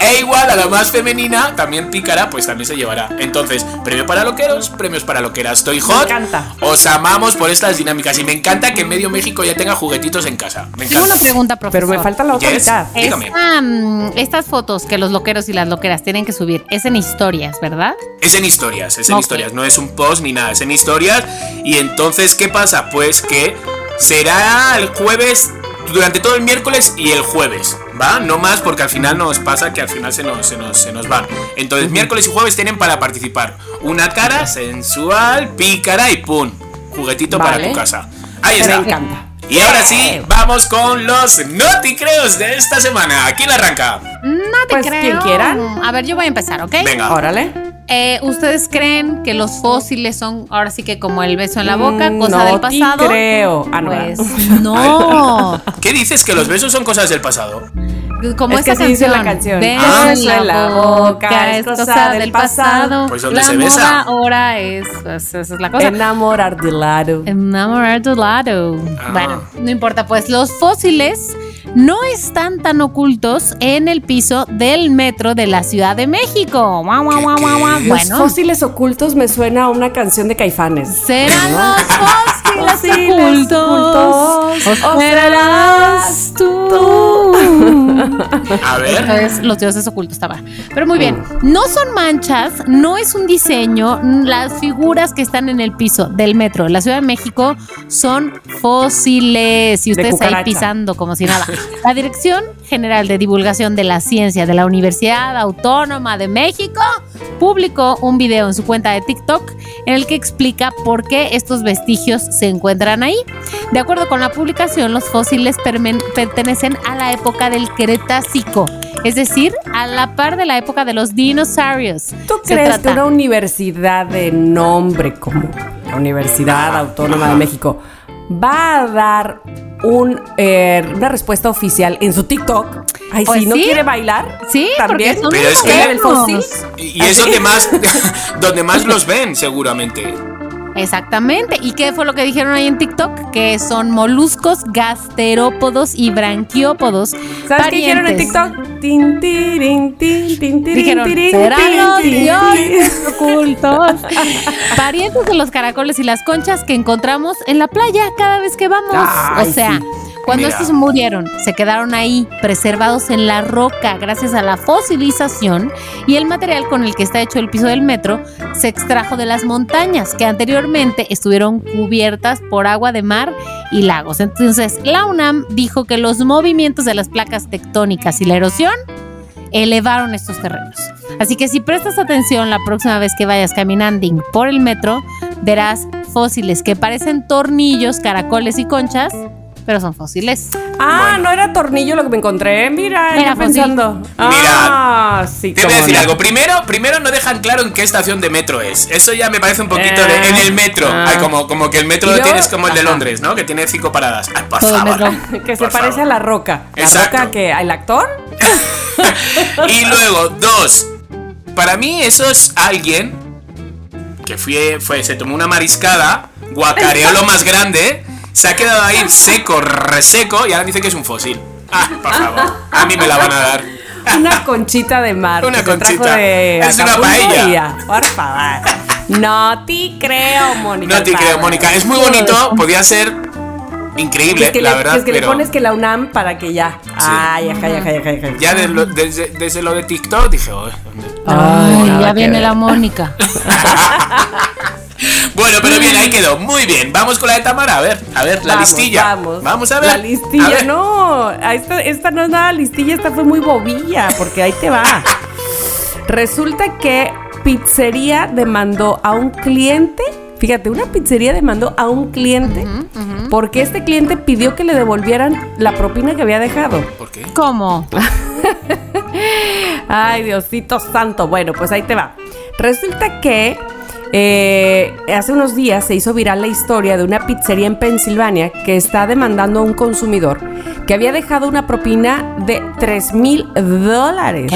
E igual a la más femenina, también pícara, pues también se llevará. Entonces, premio para loqueros, premios para loqueras. Toy Hot. encanta. Os amamos por estas dinámicas y me encanta que medio México ya tenga juguetitos en casa. Me Tengo encanta. una pregunta, profesor. Pero me falta la otra Yes. mitad. Dígame. Esta, mm, estas fotos que los loqueros y las loqueras tienen que subir es en historias, ¿verdad? Es en historias, es en historias, no es un post ni nada, es en historias. Y entonces, ¿qué pasa? Pues que será el jueves, durante todo el miércoles y el jueves, ¿va? No más porque al final nos pasa que al final se nos, se nos, se nos van. Entonces, miércoles y jueves tienen para participar una cara sensual, pícara y ¡pum! Juguetito para tu casa. Ahí Me está. encanta. Y ahora sí, vamos con los noticreos de esta semana. ¿Quién arranca? No te Pues, creo. quien quieran. A ver, yo voy a empezar, ¿ok? Venga. Órale. Eh, ¿Ustedes creen que los fósiles son ahora sí que como el beso en la boca, Mm, cosa no del te pasado? creo. Ah, no, Pues no. ¿Qué dices? ¿Que los besos son cosas del pasado? Como Es que esa dice canción. la canción. Beso Ah. en la boca es cosa del pasado. Pues, ¿dónde la se moda besa? ahora es, pues, esa es la cosa. Enamorar de lado. Enamorar de lado. Ah. Bueno, no importa, pues los fósiles no están tan ocultos en el piso del metro de la Ciudad de México. Guau, guau, ¿Qué, guau, guau. Los fósiles ocultos me suena a una canción de Caifanes. serán los fósiles Fósiles ocultos. ocultos, O serás tú. A ver. Entonces, los dioses ocultos estaba. Pero muy bien, no son manchas, no es un diseño. Las figuras que están en el piso del metro de la Ciudad de México son fósiles. Y De ustedes ahí pisando como si nada. La Dirección General de Divulgación de la Ciencia de la Universidad Autónoma de México publicó un video en su cuenta de TikTok en el que explica por qué estos vestigios se encuentran ahí. De acuerdo con la publicación, los fósiles pertenecen a la época del Cretácico, es decir, a la par de la época de los dinosaurios. ¿Tú Se crees que trata- una universidad de nombre como la Universidad Autónoma de México va a dar un, eh, una respuesta oficial en su TikTok. Ay, Pues sí, ¿no sí. quiere bailar? Sí, también. porque son Pero es que- ¿Ella del fósil? Y es donde más, donde más los ven, seguramente. Exactamente. ¿Y qué fue lo que dijeron ahí en TikTok? Que son moluscos, gasterópodos y branquiópodos. ¿Sabes qué dijeron en. TikTok? Tin, tirin, tin, tin, tirin, Dijeron, tirin, serán tin, los tin, tin". dioses ocultos. Parientes de los caracoles y las conchas que encontramos en la playa cada vez que vamos. Ay, o sea, sí. Cuando Mira. estos murieron, se quedaron ahí, preservados en la roca gracias a la fosilización y el material con el que está hecho el piso del metro se extrajo de las montañas que anteriormente estuvieron cubiertas por agua de mar y lagos. Entonces, la UNAM dijo que los movimientos de las placas tectónicas y la erosión elevaron estos terrenos. Así que si prestas atención la próxima vez que vayas caminando por el metro, verás fósiles que parecen tornillos, caracoles y conchas, pero son fósiles. Ah, no era tornillo lo que me encontré. Mira, Era pensando. Ah, sí. Te voy a decir no. algo. Primero, primero no dejan claro en qué estación de metro es. Eso ya me parece un poquito Eh. de. En el metro. Ah. Ay, como, como que el metro lo tienes como el de. Londres, ¿no? Que tiene cinco paradas. Ay, por Todo el favor. metro. Que se Por parece favor. a la roca. La Exacto. roca que el actor. Y luego, dos. Para mí, eso es alguien que fue, fue, se tomó una mariscada, guacareó lo más grande, se ha quedado ahí seco, reseco, y ahora dice que es un fósil. Ah, por favor. A mí me la van a dar. Una conchita de mar. Una conchita. de Es una paella. Por favor. No te creo, Mónica. No te creo. Mónica. Es muy bonito, podía ser increíble, es que, la le, verdad, es que le pones que la UNAM para que ya. Ay, ajá, ajá, ajá, ajá. ya de lo- desde, desde lo de TikTok dije, "Uy, ¿dónde?". Ay, ya viene ver. la Mónica. Bueno, pero bien, ahí quedó. Muy bien. Vamos con la de Tamara. A ver, a ver, la Vamos, listilla. Vamos. a ver. La listilla, A ver. no. esta no es nada listilla, esta fue muy bobilla, porque ahí te va. Resulta que pizzería demandó a un cliente. Fíjate, una pizzería demandó a un cliente porque este cliente pidió que le devolvieran la propina que había dejado. ¿Por qué? ¿Cómo? Ay, Diosito santo. Bueno, pues ahí te va. Resulta que eh, hace unos días se hizo viral la historia de una pizzería en Pensilvania que está demandando a un consumidor que había dejado una propina de 3 mil dólares.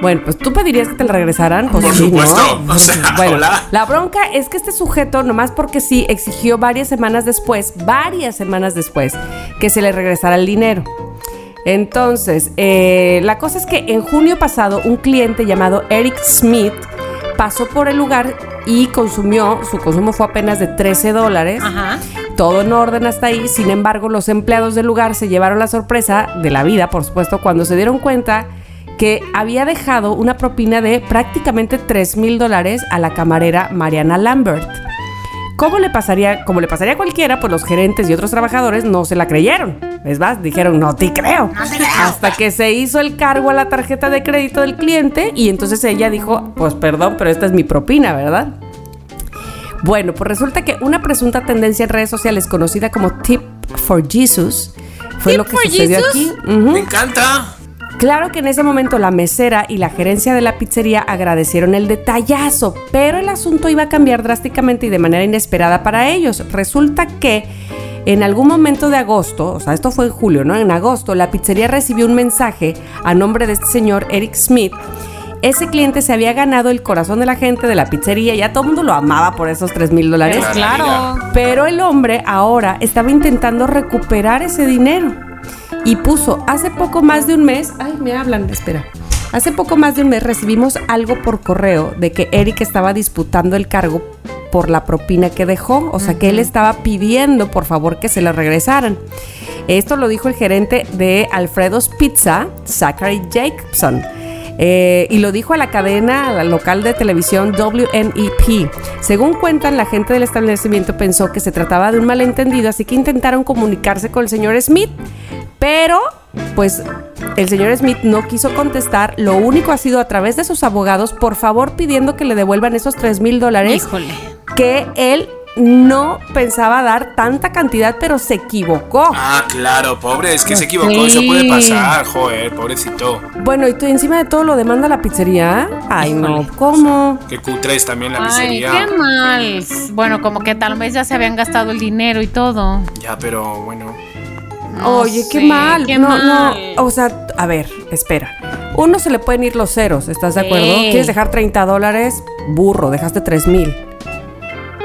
Bueno, pues tú pedirías que te la regresaran. Pues Por sí, ¿no? supuesto. O sea, bueno, hola. la bronca es que este sujeto, nomás porque sí, exigió varias semanas después, varias semanas después, que se le regresara el dinero. Entonces, eh, la cosa es que en junio pasado un cliente llamado Eric Smith pasó por el lugar y consumió, su consumo fue apenas de 13 dólares. Ajá. Todo en orden hasta ahí, sin embargo los empleados del lugar se llevaron la sorpresa de la vida, por supuesto, cuando se dieron cuenta que había dejado una propina de prácticamente 3 mil dólares a la camarera Mariana Lambert. ¿Cómo le pasaría, como le pasaría a cualquiera, pues los gerentes y otros trabajadores no se la creyeron. Es más, dijeron, no te creo. Hasta que se hizo el cargo a la tarjeta de crédito del cliente y entonces ella dijo, pues perdón, pero esta es mi propina, ¿verdad? Bueno, pues resulta que una presunta tendencia en redes sociales conocida como Tip for Jesus fue ¿Tip lo que for sucedió Jesus? aquí. Ujú. Me encanta. Claro que en ese momento la mesera y la gerencia de la pizzería agradecieron el detallazo, pero el asunto iba a cambiar drásticamente y de manera inesperada para ellos. Resulta que en algún momento de agosto, o sea, esto fue en julio, ¿no? En agosto, la pizzería recibió un mensaje a nombre de este señor Eric Smith. Ese cliente se había ganado el corazón de la gente de la pizzería, ya todo el mundo lo amaba por esos 3 mil dólares. Claro. Claro. Pero el hombre ahora estaba intentando recuperar ese dinero y puso hace poco más de un mes, ay, me hablan, espera. Hace poco más de un mes recibimos algo por correo de que Eric estaba disputando el cargo por la propina que dejó, o sea que él estaba pidiendo por favor que se le regresaran. Esto lo dijo el gerente de Alfredo's Pizza, Zachary Jacobson. Eh, y lo dijo a la cadena local de televisión WNEP. Según cuentan, la gente del establecimiento pensó que se trataba de un malentendido, así que intentaron comunicarse con el señor Smith, pero pues el señor Smith no quiso contestar. Lo único ha sido a través de sus abogados, por favor pidiendo que le devuelvan esos 3 mil dólares Híjole. que él no pensaba dar tanta cantidad, pero se equivocó. Ah, claro, pobre, es que se equivocó, eso puede pasar, joder, pobrecito. Bueno, y tú encima de todo lo demanda la pizzería. Ay, no. ¿cómo? Que cutres también la Ay, pizzería. qué mal. Bueno, como que tal vez ya se habían gastado el dinero y todo. Ya, pero bueno. No Oye, qué sé, mal. qué no, mal. no. O sea, a ver, espera. Uno se le pueden ir los ceros, ¿estás de acuerdo? Sí. ¿Quieres dejar 30 dólares? Burro, dejaste 3 mil.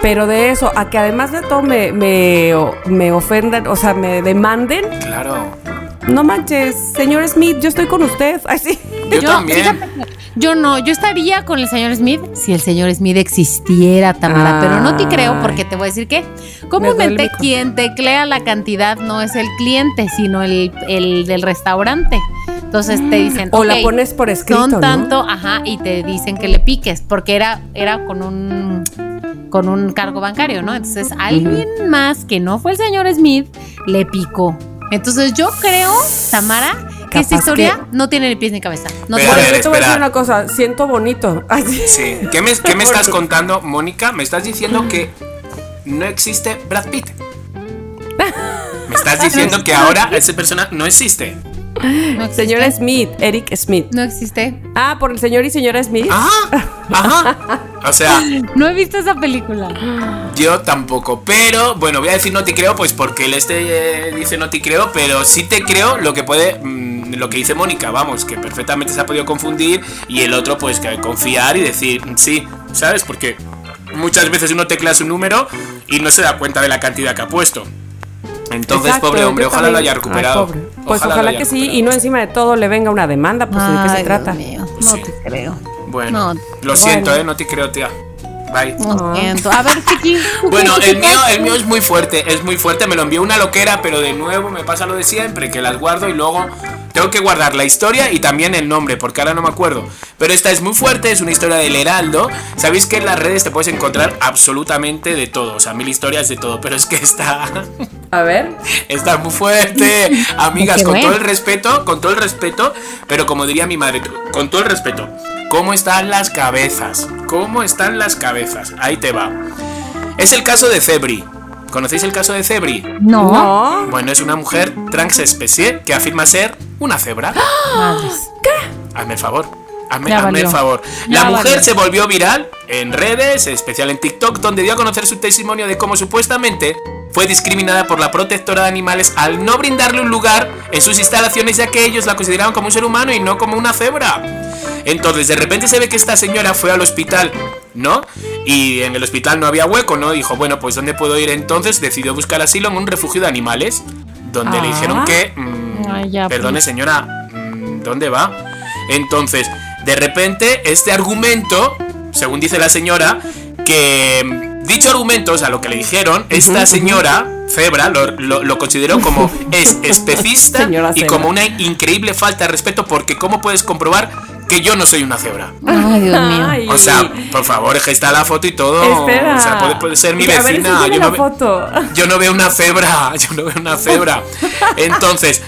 Pero de eso, a que además de todo me, me, me ofendan, o sea, me demanden, Claro. no manches, señor Smith, yo estoy con usted. Ay, sí. Yo, también. yo no, yo estaría con el señor Smith si el señor Smith existiera, Tamara, pero no te creo porque te voy a decir que comúnmente quien teclea la cantidad no es el cliente, sino el, el del restaurante. Entonces te dicen, O la "Ok, pones por escrito, son ¿no? tanto, ajá, y te dicen que le piques, porque era, era con un con un cargo bancario, ¿no? Entonces alguien más que no fue el señor Smith le picó. Entonces yo creo, Tamara, que esta historia que- no tiene ni pies ni cabeza. No Pero, tiene- a ver, yo te voy a decir espera. una cosa, siento bonito. Sí. ¿Qué me, qué me estás contando, Mónica? Me estás diciendo que no existe Brad Pitt. Me estás diciendo que ahora esa persona no existe. No existe. Señor Smith, Eric Smith. No existe. Ah, por el señor y señora Smith. Ajá, ajá. O sea, No he visto esa película. yo tampoco. Pero, bueno, voy a decir no te creo, pues porque él este eh, dice no te creo, pero sí te creo lo que puede, mm, lo que dice Mónica, vamos, que perfectamente se ha podido confundir y el otro, pues que confiar y decir mm, sí, ¿sabes? Porque muchas veces uno teclea su número y no se da cuenta de la cantidad que ha puesto. Entonces, Exacto, pobre hombre, ojalá lo haya Ay, recuperado. pobre. Pues ojalá, que sí, y no encima de todo le venga una demanda, pues de qué se Ay, trata. Dios mío, no Sí. te creo. Bueno, No, lo siento, eh, no te creo, tía. Bye. Lo siento. A ver, Chiqui. ¿tú qué- Bueno, el mío, el mío es muy fuerte, es muy fuerte, me lo envió una loquera, pero de nuevo me pasa lo de siempre, que las guardo y luego tengo que guardar la historia y también el nombre, porque ahora no me acuerdo. Pero esta es muy fuerte, es una historia del Heraldo. Sabéis que en las redes te puedes encontrar absolutamente de todo, o sea, mil historias de todo, pero es que esta, A ver. esta es muy fuerte. Amigas, con todo el respeto, con todo el respeto, pero como diría mi madre, con todo el respeto, ¿cómo están las cabezas? ¿Cómo están las cabezas? Ahí te va. Es el caso de Cebri. ¿Conocéis el caso de Cebri? No. No. Bueno, es una mujer transespecie que afirma ser una cebra. Madres. Hazme el favor. Hazme, hazme el favor. Ya La mujer valió. se volvió viral en redes, en especial en TikTok, donde dio a conocer su testimonio de cómo supuestamente fue discriminada por la protectora de animales al no brindarle un lugar en sus instalaciones, ya que ellos la consideraban como un ser humano y no como una cebra. Entonces, de repente se ve que esta señora fue al hospital, ¿no? Y en el hospital no había hueco, ¿no? Dijo, bueno, pues ¿dónde puedo ir entonces? Decidió buscar asilo en un refugio de animales, donde le Ah. dijeron que... mm, Ay, ya, perdone, pues. señora, mm, ¿dónde va? Entonces, de repente, este argumento, según dice la señora, que mm, dicho argumento, o sea, lo que le dijeron, esta señora, Febra, lo, lo- lo consideró como es especista Señora y como una increíble falta de respeto, porque ¿cómo puedes comprobar que yo no soy una cebra? Ay, Dios mío. Ay. O sea, por favor, es que está la foto y todo. Espera. O sea, puede, puede ser mi A ver, vecina. yo, la no ve- foto. yo no veo una cebra. Yo no veo una cebra. Entonces.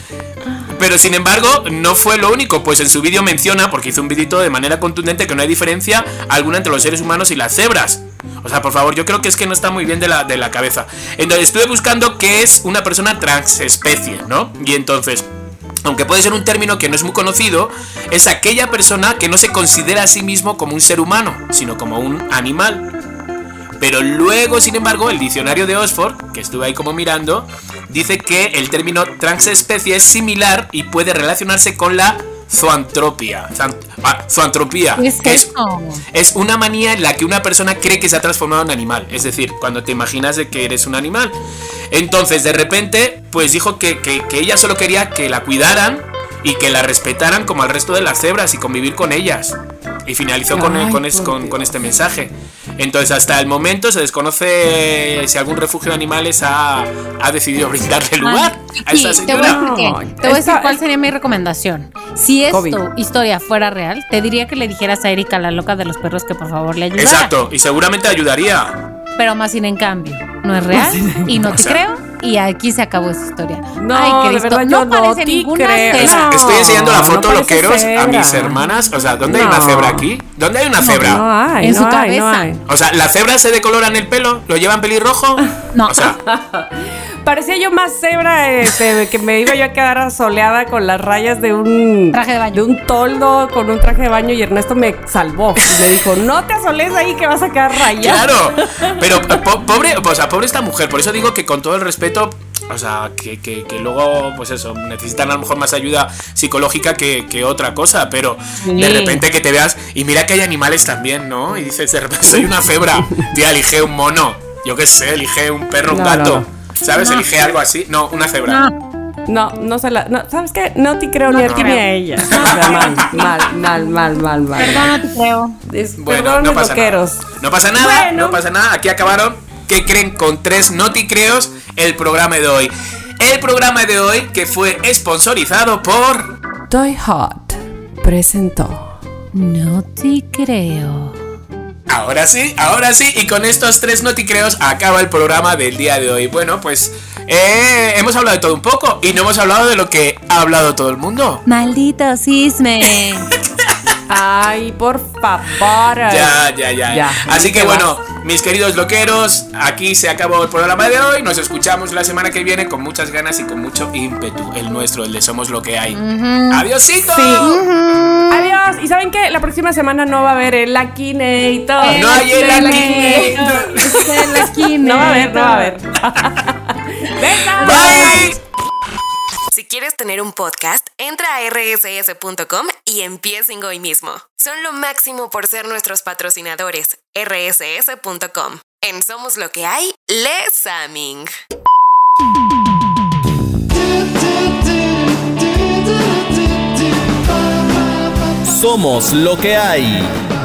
Pero sin embargo, no fue lo único, pues en su vídeo menciona, porque hizo un vídeo de manera contundente, que no hay diferencia alguna entre los seres humanos y las cebras. O sea, por favor, yo creo que es que no está muy bien de la, de la cabeza. Entonces estuve buscando qué es una persona transespecie, ¿no? Y entonces, aunque puede ser un término que no es muy conocido, es aquella persona que no se considera a sí mismo como un ser humano, sino como un animal. Pero luego, sin embargo, el diccionario de Oxford, que estuve ahí como mirando, dice que el término transespecie es similar y puede relacionarse con la zoantropía. Ah, zoantropía. ¿Qué es que es, eso? es una manía en la que una persona cree que se ha transformado en animal. Es decir, cuando te imaginas de que eres un animal. Entonces, de repente, pues dijo que, que- que ella solo quería que la cuidaran y que la respetaran como al resto de las cebras y convivir con ellas. Y finalizó con, Ay, con, es- con- con este mensaje. Entonces, hasta el momento se desconoce si algún refugio de animales ha, ha decidido brindarle lugar a Chiqui, esta te voy a señora. decir, No, qué. Te voy a decir esta- cuál sería mi recomendación. Si esto, COVID. historia fuera real, te diría que le dijeras a Erika, la loca de los perros, que por favor le ayudara. Exacto, y seguramente ayudaría. Pero más sin en cambio, no es real y no O te sea. creo y aquí se acabó esa historia. No, Ay, de Cristo, verdad, no yo no parece te ninguna creo. cebra. No, Estoy enseñando la foto, no loqueros, a mis cebra. hermanas. O sea, ¿dónde hay una No. cebra aquí? ¿Dónde hay una cebra? No hay, En no su hay, no cabeza. hay. O sea, ¿la cebra se decoloran el pelo? ¿Lo llevan pelirrojo? No. O sea, Parecía yo más cebra, este, que me iba yo a quedar asoleada con las rayas de un Traje de baño. de un toldo con un traje de baño y Ernesto me salvó. Y me dijo, no te asoles ahí que vas a quedar rayada. claro. Pero po- pobre, o sea, pobre esta mujer. Por eso digo que con todo el respeto, o sea, que, que- que luego, pues eso, necesitan a lo mejor más ayuda psicológica que, que otra cosa. Pero de repente que te veas, y mira que hay animales también, ¿no? Y dices, de repente soy una cebra. Tía, elige un mono. Yo qué sé, elige un perro, un No, gato. no, ¿Sabes? Elige algo así. No, una cebra. No, No, no se la. no, ¿Sabes qué? No te creo No ni a te ti ni creo. a ella. O sea, mal, mal, mal, mal, mal, mal. perdón, no te creo. Es- Bueno, no pasa loqueros. nada. No pasa nada, Bueno. no pasa nada. Aquí acabaron. ¿Qué creen con tres noticreos el programa de hoy? El programa de hoy que fue sponsorizado por. Toy Hot presentó. No te creo. Ahora sí, ahora sí. Y con estos tres noticreos acaba el programa del día de hoy. Bueno, pues eh, hemos hablado de todo un poco y no hemos hablado de lo que ha hablado todo el mundo. Maldito cisme. Ay, por favor. Ya, ya, ya. Ya, Así que vas. bueno, mis queridos loqueros, aquí se acabó el programa de hoy. Nos escuchamos la semana que viene con muchas ganas y con mucho ímpetu. El nuestro, el de Somos lo que hay. ¡Adiósito! Adiós. ¿Y saben qué? La próxima semana no va a haber el Akinator. No hay el Akinator. No va a haber, no va a haber. Besos. Bye. Si quieres tener un podcast, entra a rss.com y empiecen hoy mismo. Son lo máximo por ser nuestros patrocinadores. rss.com. En Somos lo que hay, Saming. Somos lo que hay.